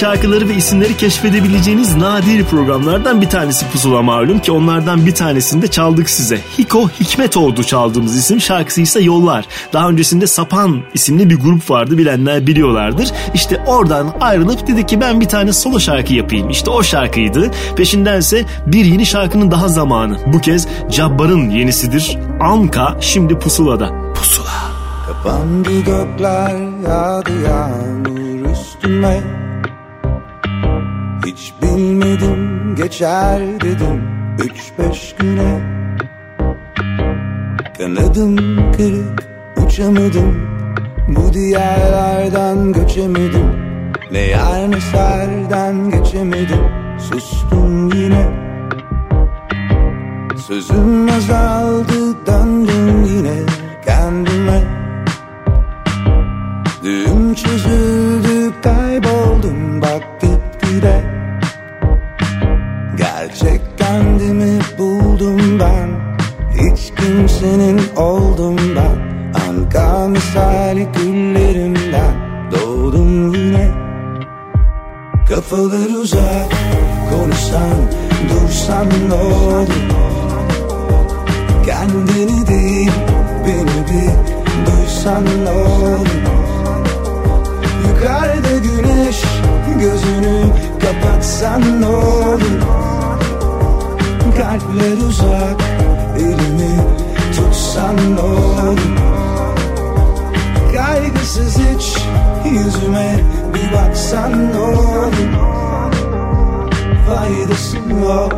şarkıları ve isimleri keşfedebileceğiniz nadir programlardan bir tanesi Pusula malum ki onlardan bir tanesini de çaldık size. Hiko Hikmetoğlu çaldığımız isim şarkısı ise Yollar. Daha öncesinde Sapan isimli bir grup vardı bilenler biliyorlardır. İşte oradan ayrılıp dedi ki ben bir tane solo şarkı yapayım. İşte o şarkıydı. Peşindense bir yeni şarkının daha zamanı. Bu kez Cabbar'ın yenisidir. Anka şimdi Pusula'da. Pusula. Kapandı gökler yağdı yağmur üstüme geçer dedim üç beş güne. Kanadım kırık uçamadım. Bu diyarlardan göçemedim. Ne yer ne serden geçemedim. Sustum yine. Sözüm azaldı uzak elimi tutsan ne olur. Kaygısız hiç yüzüme bir baksan ne olur. Faydası yok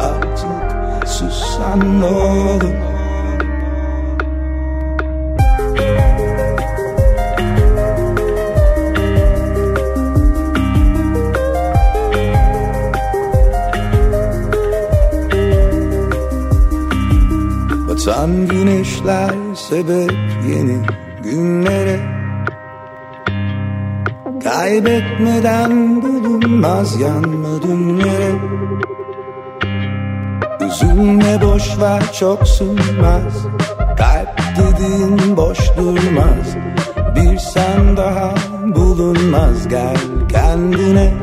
artık sussan ne olur Batan güneşler sebep yeni günlere. Kaybetmeden bulunmaz yanmadın yere. Üzülme boş ver çok sürmez. Kalp dediğin boş durmaz. Bir sen daha bulunmaz. Gel kendine.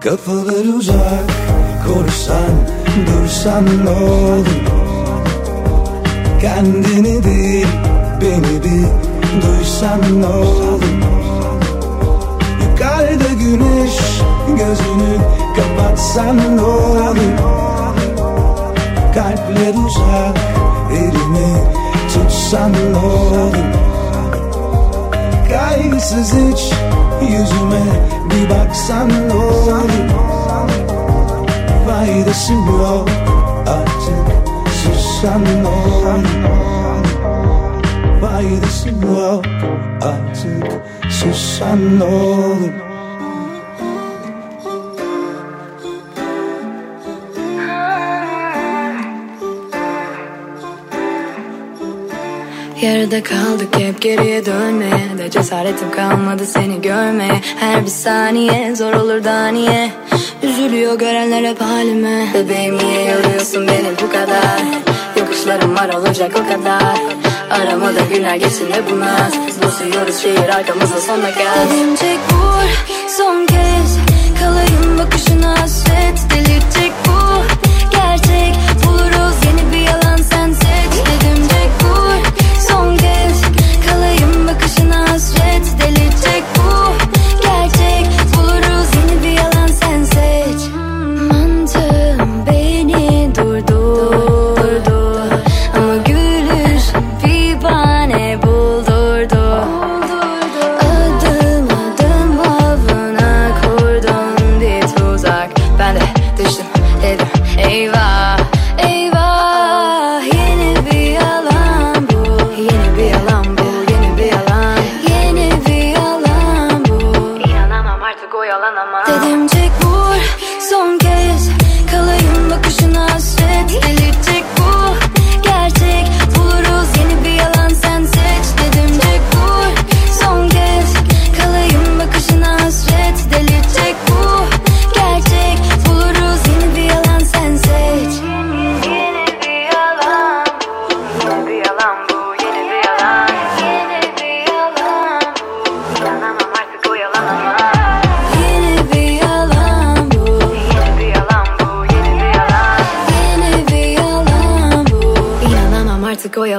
Kafalar uzak konuşsan dursan ne olur Kendini değil beni bir duysan ne olur? Yukarıda güneş gözünü kapatsan ne olur? Kalpler uzak elimi tutsan ne olur? Kaygısız hiç yüzüme bir baksan ne olur? Faydası yok artık ne olur Faydası yok artık sussan ne olur Yarıda kaldık hep geriye dönmeye De cesaretim kalmadı seni görmeye Her bir saniye zor olur da niye Üzülüyor görenler hep halime. Bebeğim niye yoruyorsun beni bu kadar? Yokuşlarım var olacak o kadar. Aramada günler geçsin ve bu naz Bozuyoruz şehir arkamızda sonuna gel Delincek vur. Son kez Kalayım bakışına. Hasret Delirtecek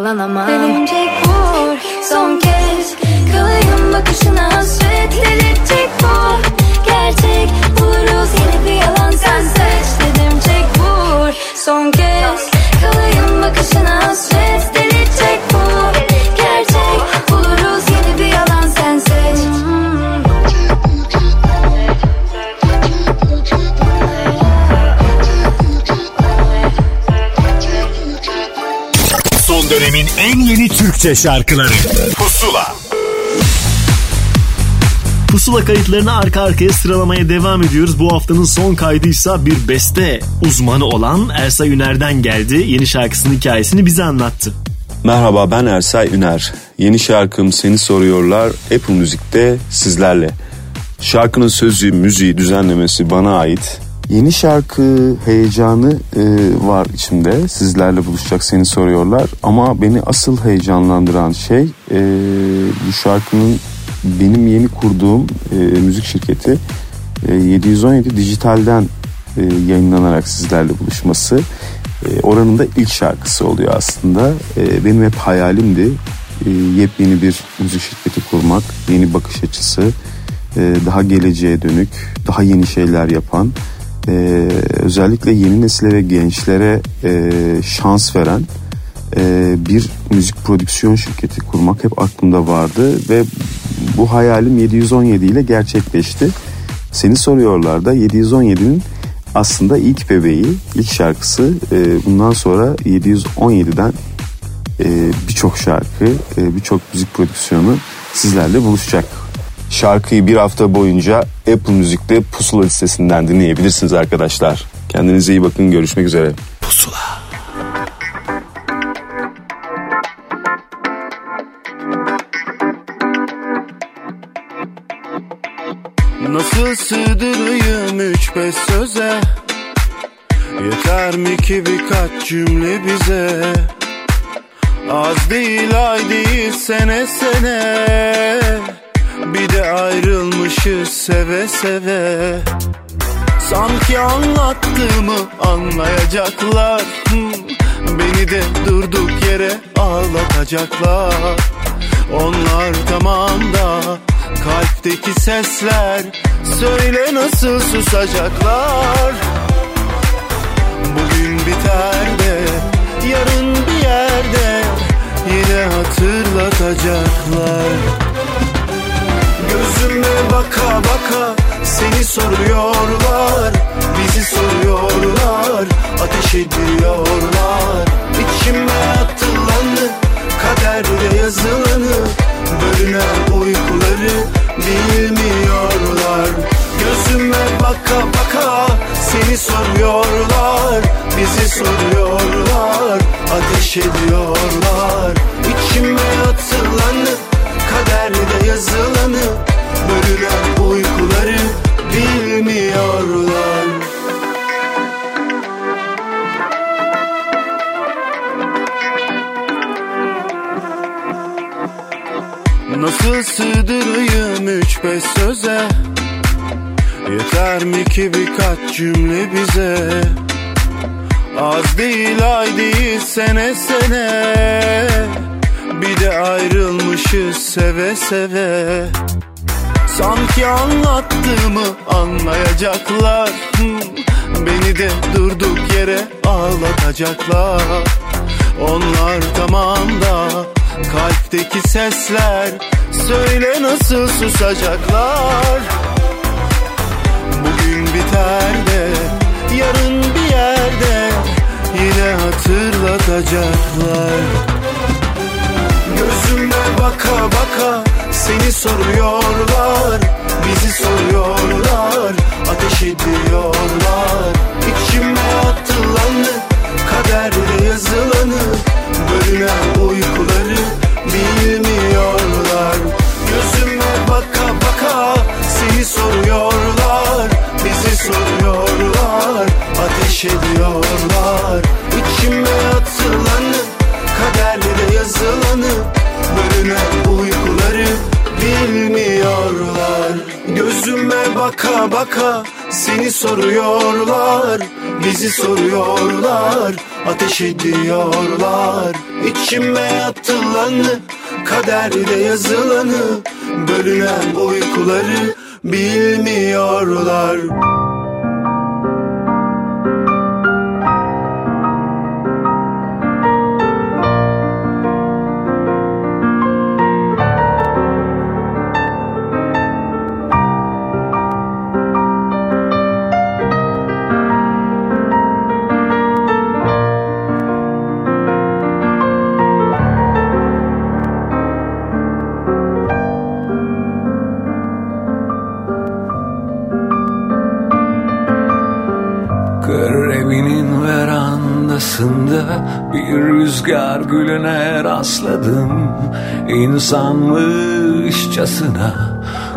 artık oyalanamam Dilimcek vur son kez Kalayım bakışına Türkçe şarkıları Pusula Pusula kayıtlarını arka arkaya sıralamaya devam ediyoruz. Bu haftanın son kaydıysa bir beste uzmanı olan Ersay Üner'den geldi. Yeni şarkısının hikayesini bize anlattı. Merhaba ben Ersay Üner. Yeni şarkım Seni Soruyorlar Apple Müzik'te sizlerle. Şarkının sözü, müziği, düzenlemesi bana ait. Yeni şarkı heyecanı e, var içimde. Sizlerle buluşacak seni soruyorlar. Ama beni asıl heyecanlandıran şey e, bu şarkının benim yeni kurduğum e, müzik şirketi e, 717 Dijital'den e, yayınlanarak sizlerle buluşması. E, oranın da ilk şarkısı oluyor aslında. E, benim hep hayalimdi e, yepyeni bir müzik şirketi kurmak, yeni bakış açısı, e, daha geleceğe dönük, daha yeni şeyler yapan, e, özellikle yeni nesile ve gençlere e, şans veren e, bir müzik prodüksiyon şirketi kurmak hep aklımda vardı ve bu hayalim 717 ile gerçekleşti. Seni soruyorlar da 717'nin aslında ilk bebeği, ilk şarkısı. E, bundan sonra 717'den e, birçok şarkı, e, birçok müzik prodüksiyonu sizlerle buluşacak. Şarkıyı bir hafta boyunca Apple Müzik'te Pusula listesinden dinleyebilirsiniz arkadaşlar. Kendinize iyi bakın, görüşmek üzere. Pusula. Nasıl sığdırayım üç beş söze Yeter mi ki birkaç cümle bize Az değil ay değil sene sene Bir de ayrılmışız seve seve. Sanki anlattığımı anlayacaklar. Beni de durduk yere ağlatacaklar. Onlar tamam da kalpteki sesler Söyle nasıl susacaklar? Bugün biter de yarın bir yerde Yine hatırlatacaklar Gözüme baka baka seni soruyorlar Bizi soruyorlar ateş ediyorlar. İçime atılanı kaderde yazılanı Bölünen uykuları bilmiyorlar. Gözüme baka baka seni soruyorlar Bizi soruyorlar ateş ediyorlar. İçime atılanı cümle bize. Az değil ay değil sene sene. Bir de ayrılmışız seve seve. Sanki anlattığımı anlayacaklar. Beni de durduk yere ağlatacaklar. Onlar tamam da kalpteki sesler Söyle nasıl susacaklar Bugün biter de yarın bir yerde Yine hatırlatacaklar. Gözüme baka baka seni soruyorlar Bizi soruyorlar ateş ediyorlar. İçime atılanı kaderde yazılanı Bölünen uykuları bilmiyorlar. Gözüme baka baka seni soruyorlar Bizi soruyorlar ateş ediyorlar. İçime atılanı kaderde yazılanı Bölünen uykuları bilmiyorlar. Gözüme baka baka seni soruyorlar. Bizi soruyorlar Ateş ediyorlar. İçime atılanı Kaderde yazılanı Bölünen uykuları Bilmiyorlar rüzgar gülüne rastladım. İnsanmışçasına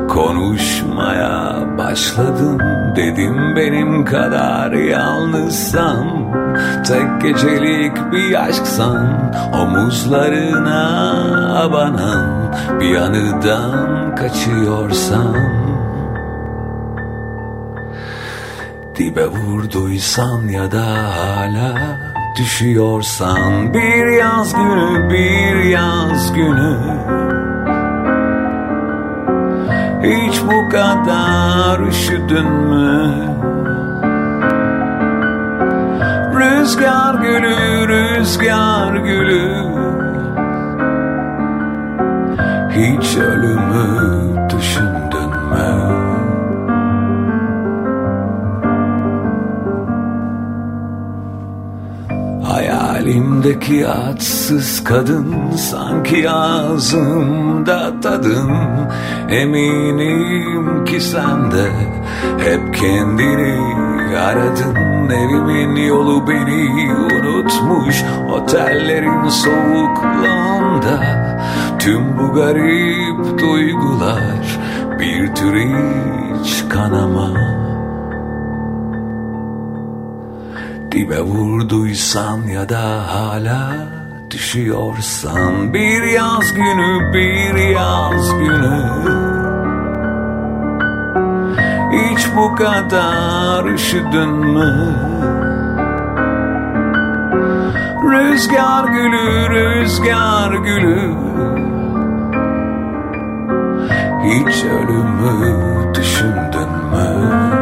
konuşmaya başladım. Dedim benim kadar yalnızsam Tek gecelik bir aşksan Omuzlarına abanan bir anıdan kaçıyorsam. Dibe vurduysan ya da hala düşüyorsan Bir yaz günü bir yaz günü Hiç bu kadar üşüdün mü? Rüzgar gülü, rüzgar gülü Hiç ölümü düşündün mü? Hayalimdeki atsız kadın sanki ağzımda tadın Eminim ki sen de hep kendini aradın. Evimin yolu beni unutmuş otellerin soğukluğunda. Tüm bu garip duygular bir tür hiç kanama Dibe vurduysan ya da hala düşüyorsan Bir yaz günü bir yaz günü Hiç bu kadar üşüdün mü? Rüzgar gülü, rüzgar gülü Hiç ölümü düşündün mü?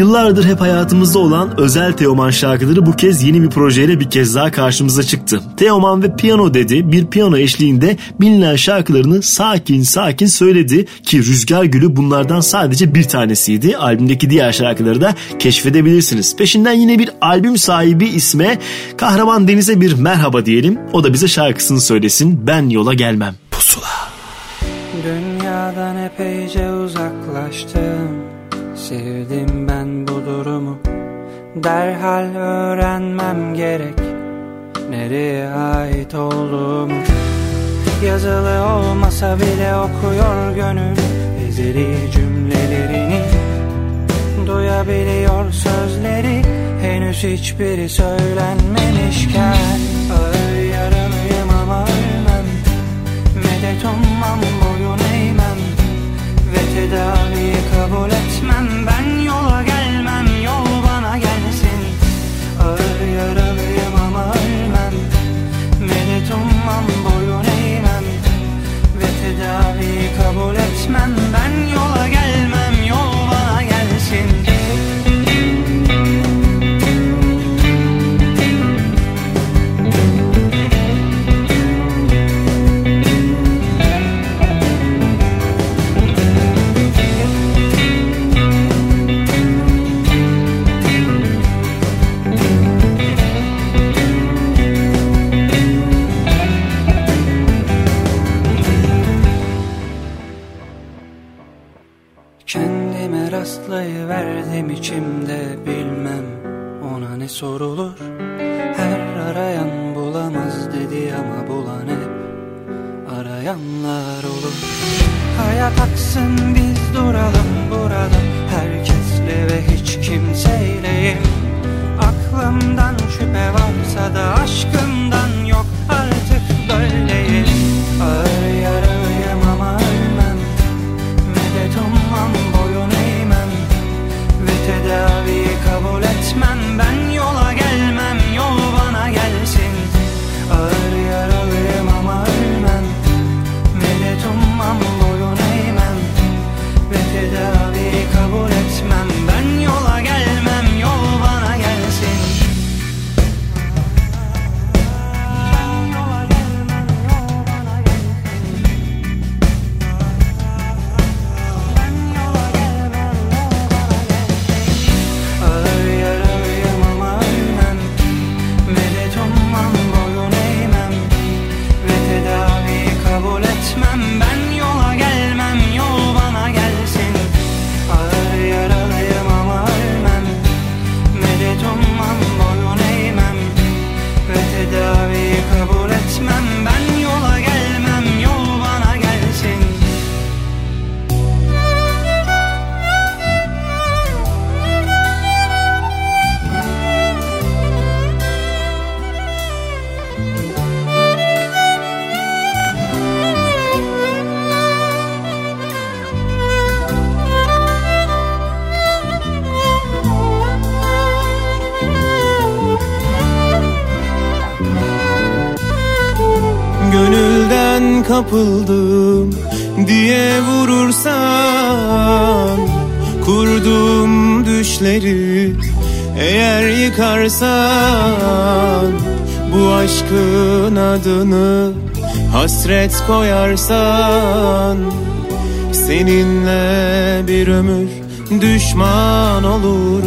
Yıllardır hep hayatımızda olan özel Teoman şarkıları bu kez yeni bir projeyle bir kez daha karşımıza çıktı. Teoman ve Piyano dedi bir piyano eşliğinde bilinen şarkılarını sakin sakin söyledi ki Rüzgar Gülü bunlardan sadece bir tanesiydi. Albümdeki diğer şarkıları da keşfedebilirsiniz. Peşinden yine bir albüm sahibi isme Kahraman Deniz'e bir merhaba diyelim. O da bize şarkısını söylesin ben yola gelmem. Pusula. Dünyadan epeyce uzaklaştım Sevdim durumu? Derhal öğrenmem gerek. Nereye ait olduğumu? Yazılı olmasa bile okuyor gönül. Ezeli cümlelerini Duyabiliyor sözleri. Henüz hiçbiri söylenmemişken Ağır yaralıyım ama ölmem. Medet ummam boyun eğmem. Ve tedaviyi kabul etmem Ben kabul etmem ben. kapıldım diye vurursan Kurduğum düşleri eğer yıkarsan Bu aşkın adını hasret koyarsan Seninle bir ömür düşman olur.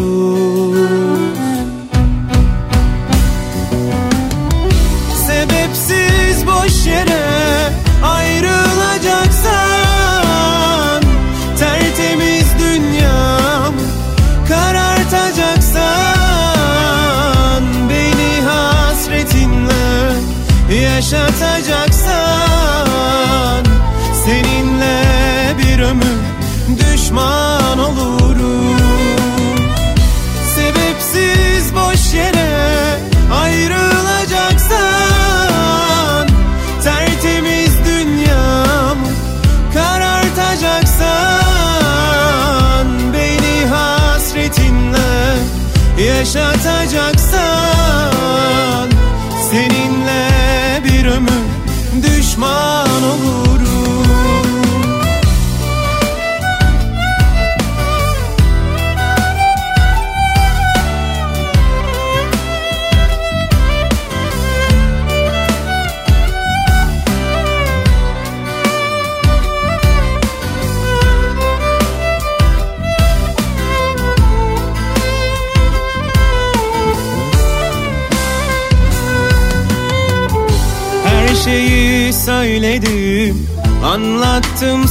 下再加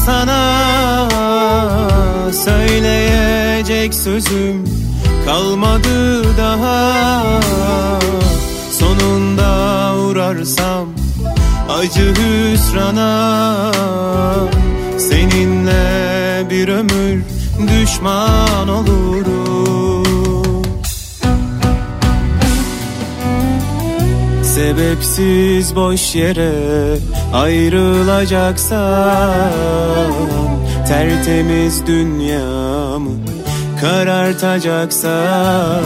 sana söyleyecek sözüm kalmadı daha. Sonunda uğrarsam acı hüsrana Seninle bir ömür düşman olurum. Sebepsiz boş yere ayrılacaksan Tertemiz dünyamı karartacaksan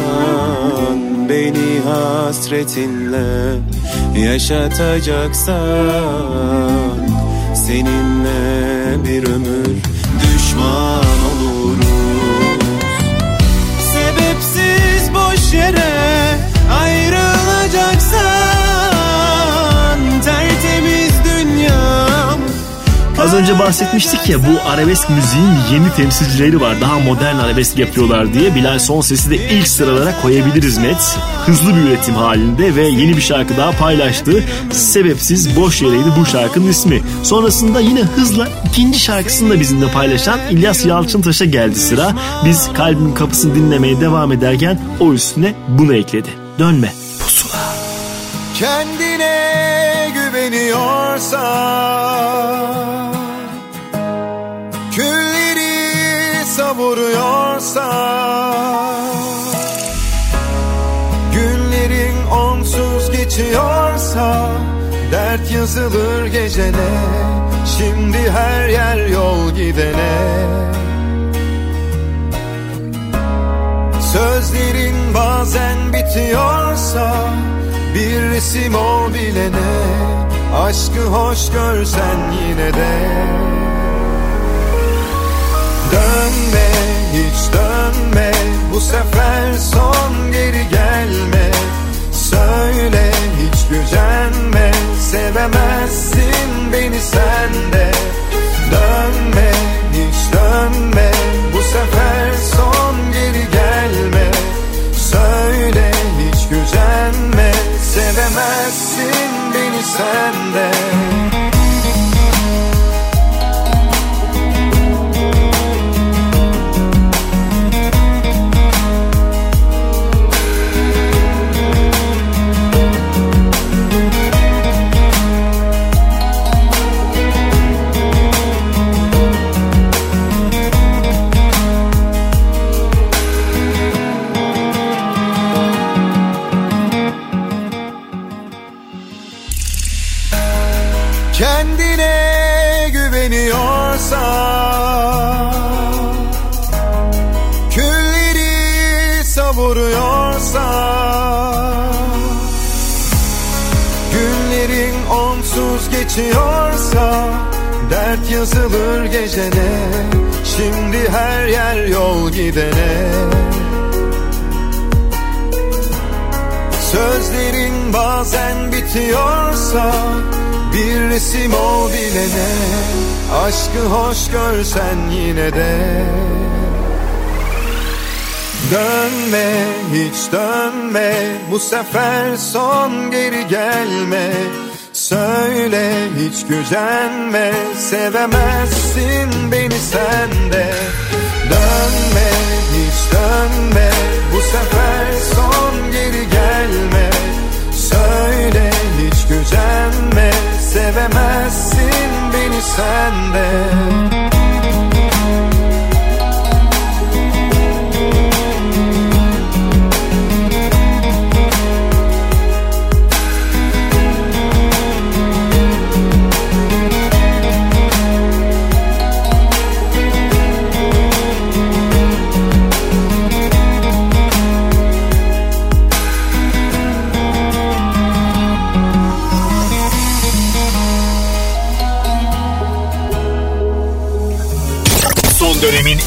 Beni hasretinle yaşatacaksan Seninle bir ömür düşman Az önce bahsetmiştik ya bu arabesk müziğin yeni temsilcileri var. Daha modern arabesk yapıyorlar diye. Bilal Son Ses'i de ilk sıralara koyabiliriz net. Hızlı bir üretim halinde ve yeni bir şarkı daha paylaştı. Sebepsiz boş yereydi bu şarkının ismi. Sonrasında yine hızla ikinci şarkısını da bizimle paylaşan İlyas Yalçıntaş'a geldi sıra. Biz kalbin kapısını dinlemeye devam ederken o üstüne bunu ekledi. Dönme. Pusula. Kendine güveniyorsan savuruyorsan Günlerin onsuz geçiyorsa Dert yazılır gecene Şimdi her yer yol gidene. Sözlerin bazen bitiyorsa Bir resim ol bilene Aşkı hoş görsen yine de. Dönme hiç dönme Bu sefer son geri gelme. Söyle hiç gücenme Sevemezsin beni sen de Dönme hiç dönme Bu sefer son geri gelme. Söyle hiç gücenme Sevemezsin beni sen de geçiyorsa Dert yazılır gecene Şimdi her yer yol gidene. Sözlerin bazen bitiyorsa Bir resim ol bilene Aşkı hoş görsen yine de. Dönme hiç dönme Bu sefer son geri gelme Söyle hiç gücenme Sevemezsin beni sen de. Dönme hiç dönme Bu sefer son geri gelme. Söyle hiç gücenme Sevemezsin beni sen de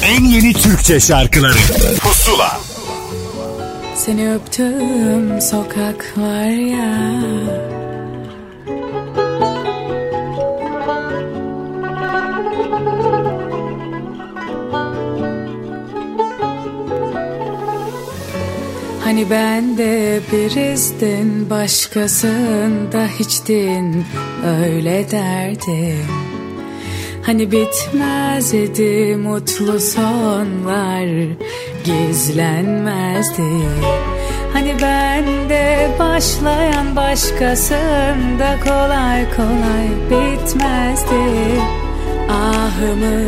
en yeni Türkçe şarkıları. Pusula. Seni öptüm sokaklar ya. Hani ben de birizdin başkasında hiçtin. Öyle derdim Hani bitmezdi mutlu sonlar gizlenmezdi. Hani ben de başlayan başkasında kolay kolay bitmezdi. Ahımı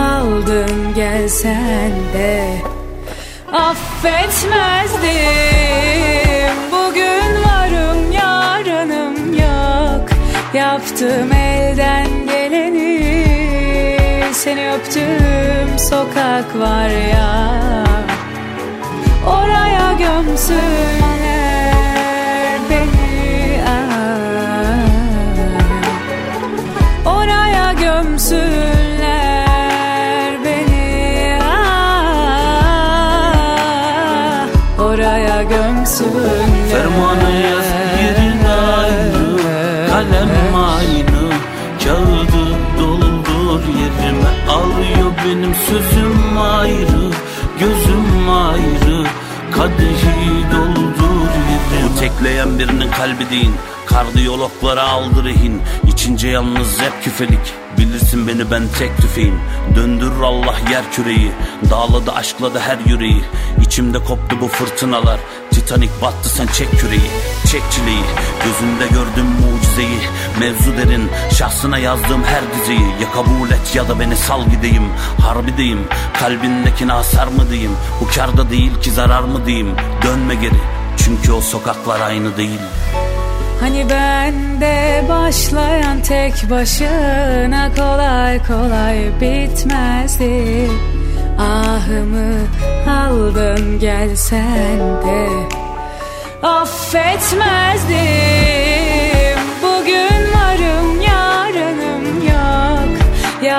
aldın gelsen de. Affetmezdim Bugün varım yarınım yok. Yaptım elden geleni Seni öptüm sokak var ya Oraya gömsünler beni ah. Oraya gömsünler sözüm ayrı Gözüm ayrı. Kadehi doldur yedim Bu tekleyen birinin kalbi değil Kardiyologlara aldı rehin İçince yalnız hep küfelik Bilirsin beni ben tek tüfeğim. Döndürür Allah yer küreyi Dağladı aşkladı her yüreği. İçimde koptu bu fırtınalar Titanik battı sen çek küreği Çek çileyi. Gözünde gördüm mucizeyi Mevzu derin. Şahsına yazdığım her dizeyi Ya kabul et ya da beni sal gideyim. Harbideyim Kalbindekine hasar mı diyeyim? Bu karda değil ki zarar mı diyeyim? Dönme geri Çünkü o sokaklar aynı değil. Hani bende başlayan tek başına kolay kolay bitmezdi. Ahımı aldın gelsen de. Affetmezdim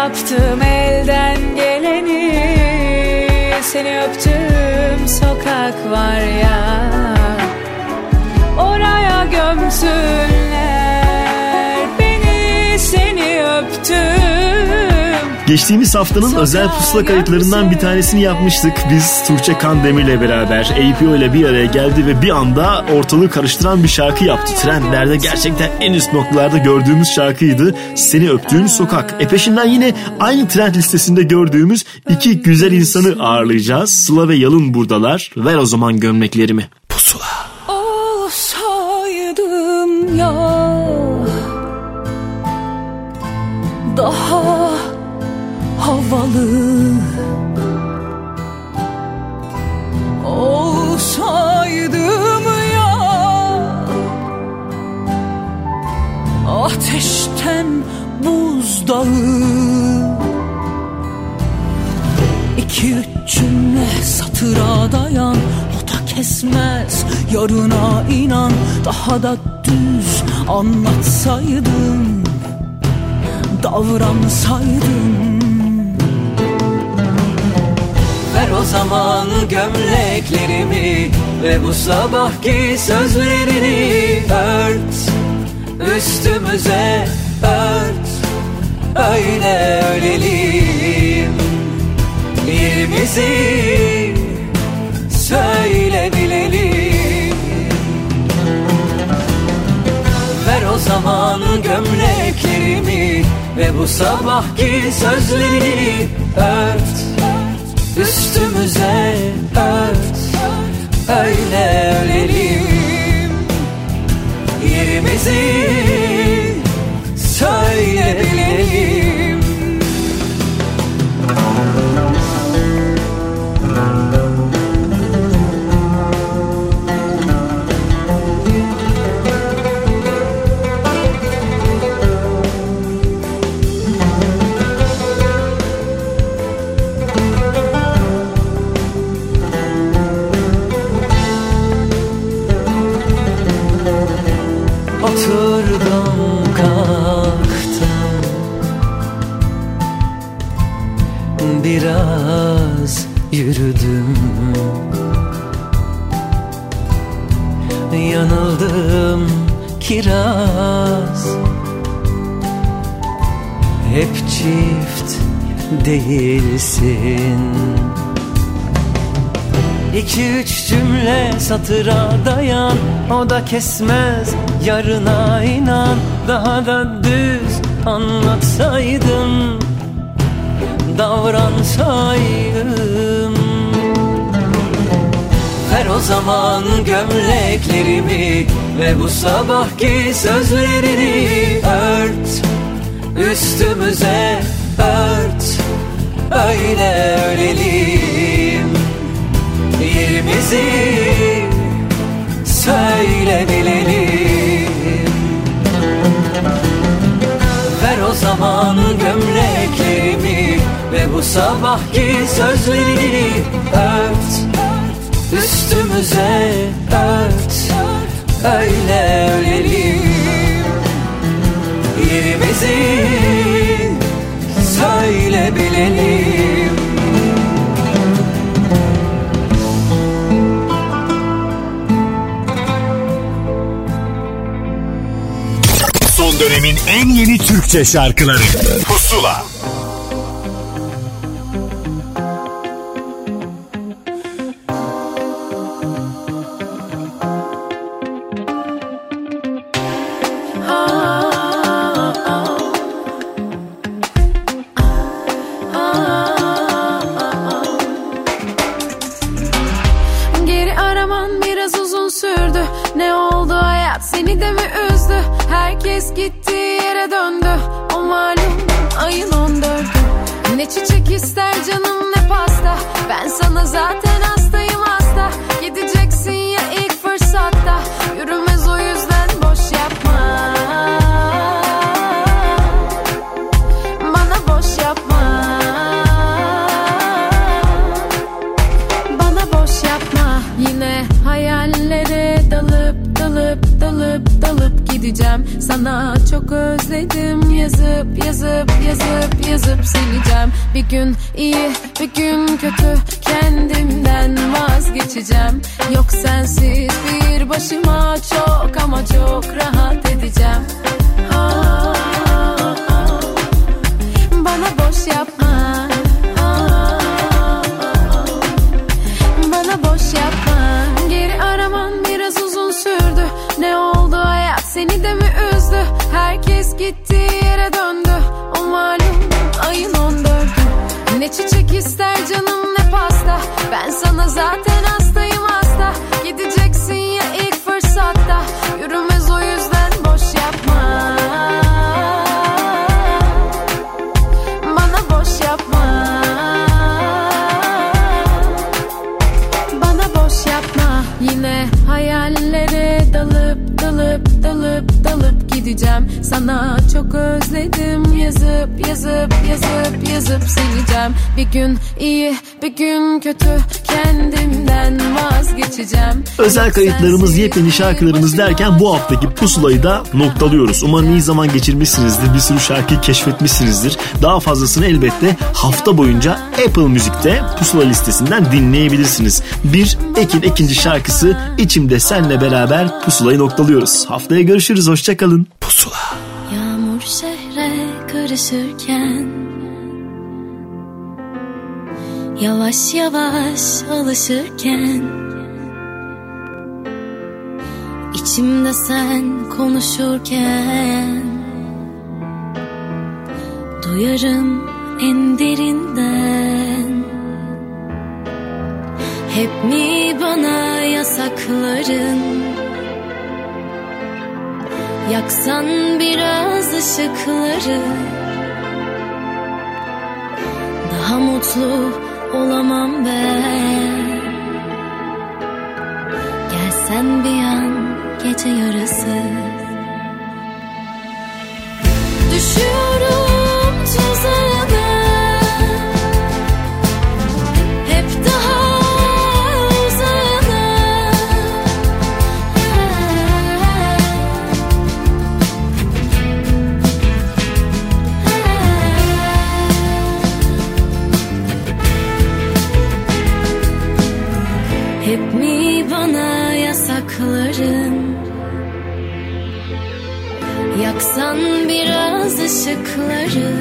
Yaptım elden geleni? Seni öptüm sokak var ya. Oraya gömsünler Geçtiğimiz haftanın özel pusula kayıtlarından bir tanesini yapmıştık. Biz Tuğçe Kandemir'le beraber APO ile bir araya geldi ve bir anda ortalığı karıştıran bir şarkı yaptı. Trendlerde gerçekten en üst noktalarda gördüğümüz şarkıydı. Seni öptüğüm sokak. E peşinden yine aynı trend listesinde gördüğümüz iki güzel insanı ağırlayacağız. Sıla ve Yalın buradalar. Ver o zaman gömleklerimi. Pusula. Olsaydım ya Daha havalı. Olsaydım ya Ateşten buzdağı İki üç cümle satıra dayan O da kesmez yarına inan. Daha da düz anlatsaydın Davransaydın o zaman gömleklerimi Ve bu sabahki sözlerini ört. Üstümüze ört Öyle ölelim Yerimizi söyle bilelim Ver o zaman gömleklerimi Ve bu sabahki sözlerini ört Üstümüze ört Öyle ölelim. Yerimizi söyle Yanıldım kiraz. Hep çift değilsin. İki üç cümle satıra dayan O da kesmez yarına inan. Daha da düz anlatsaydım Davransaydım zaman gömleklerimi Ve bu sabahki sözlerini ört. Üstümüze ört Öyle ölelim Yerimizi söyle bilelim. Ver o zaman gömleklerimi Ve bu sabahki sözlerini ört Üstümüze ört Öyle ölelim. Yerimizi söyle bilelim Son dönemin en yeni Türkçe şarkıları. Pusula yazıp yazıp sileceğim Bir gün iyi bir gün kötü kendimden vazgeçeceğim Özel kayıtlarımız, yepyeni şarkılarımız derken bu haftaki pusulayı da noktalıyoruz. Umarım iyi zaman geçirmişsinizdir. Bir sürü şarkıyı keşfetmişsinizdir. Daha fazlasını elbette hafta boyunca Apple Müzik'te pusula listesinden dinleyebilirsiniz. Bir Ekin ikinci şarkısı İçimde Senle beraber pusulayı noktalıyoruz. Haftaya görüşürüz. Hoşçakalın. Pusula. Yağmur şehre karışırken Yavaş yavaş alışırken İçimde sen konuşurken Duyarım en derinden Hep mi bana yasakların? Yaksan biraz ışıkları. Daha mutlu olamam ben. Gelsen bir an gece yarısı. Düşüyorum Yaksan biraz ışıkları.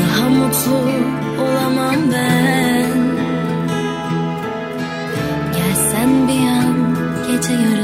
Daha mutlu olamam ben. Gelsen bir an gece yarısı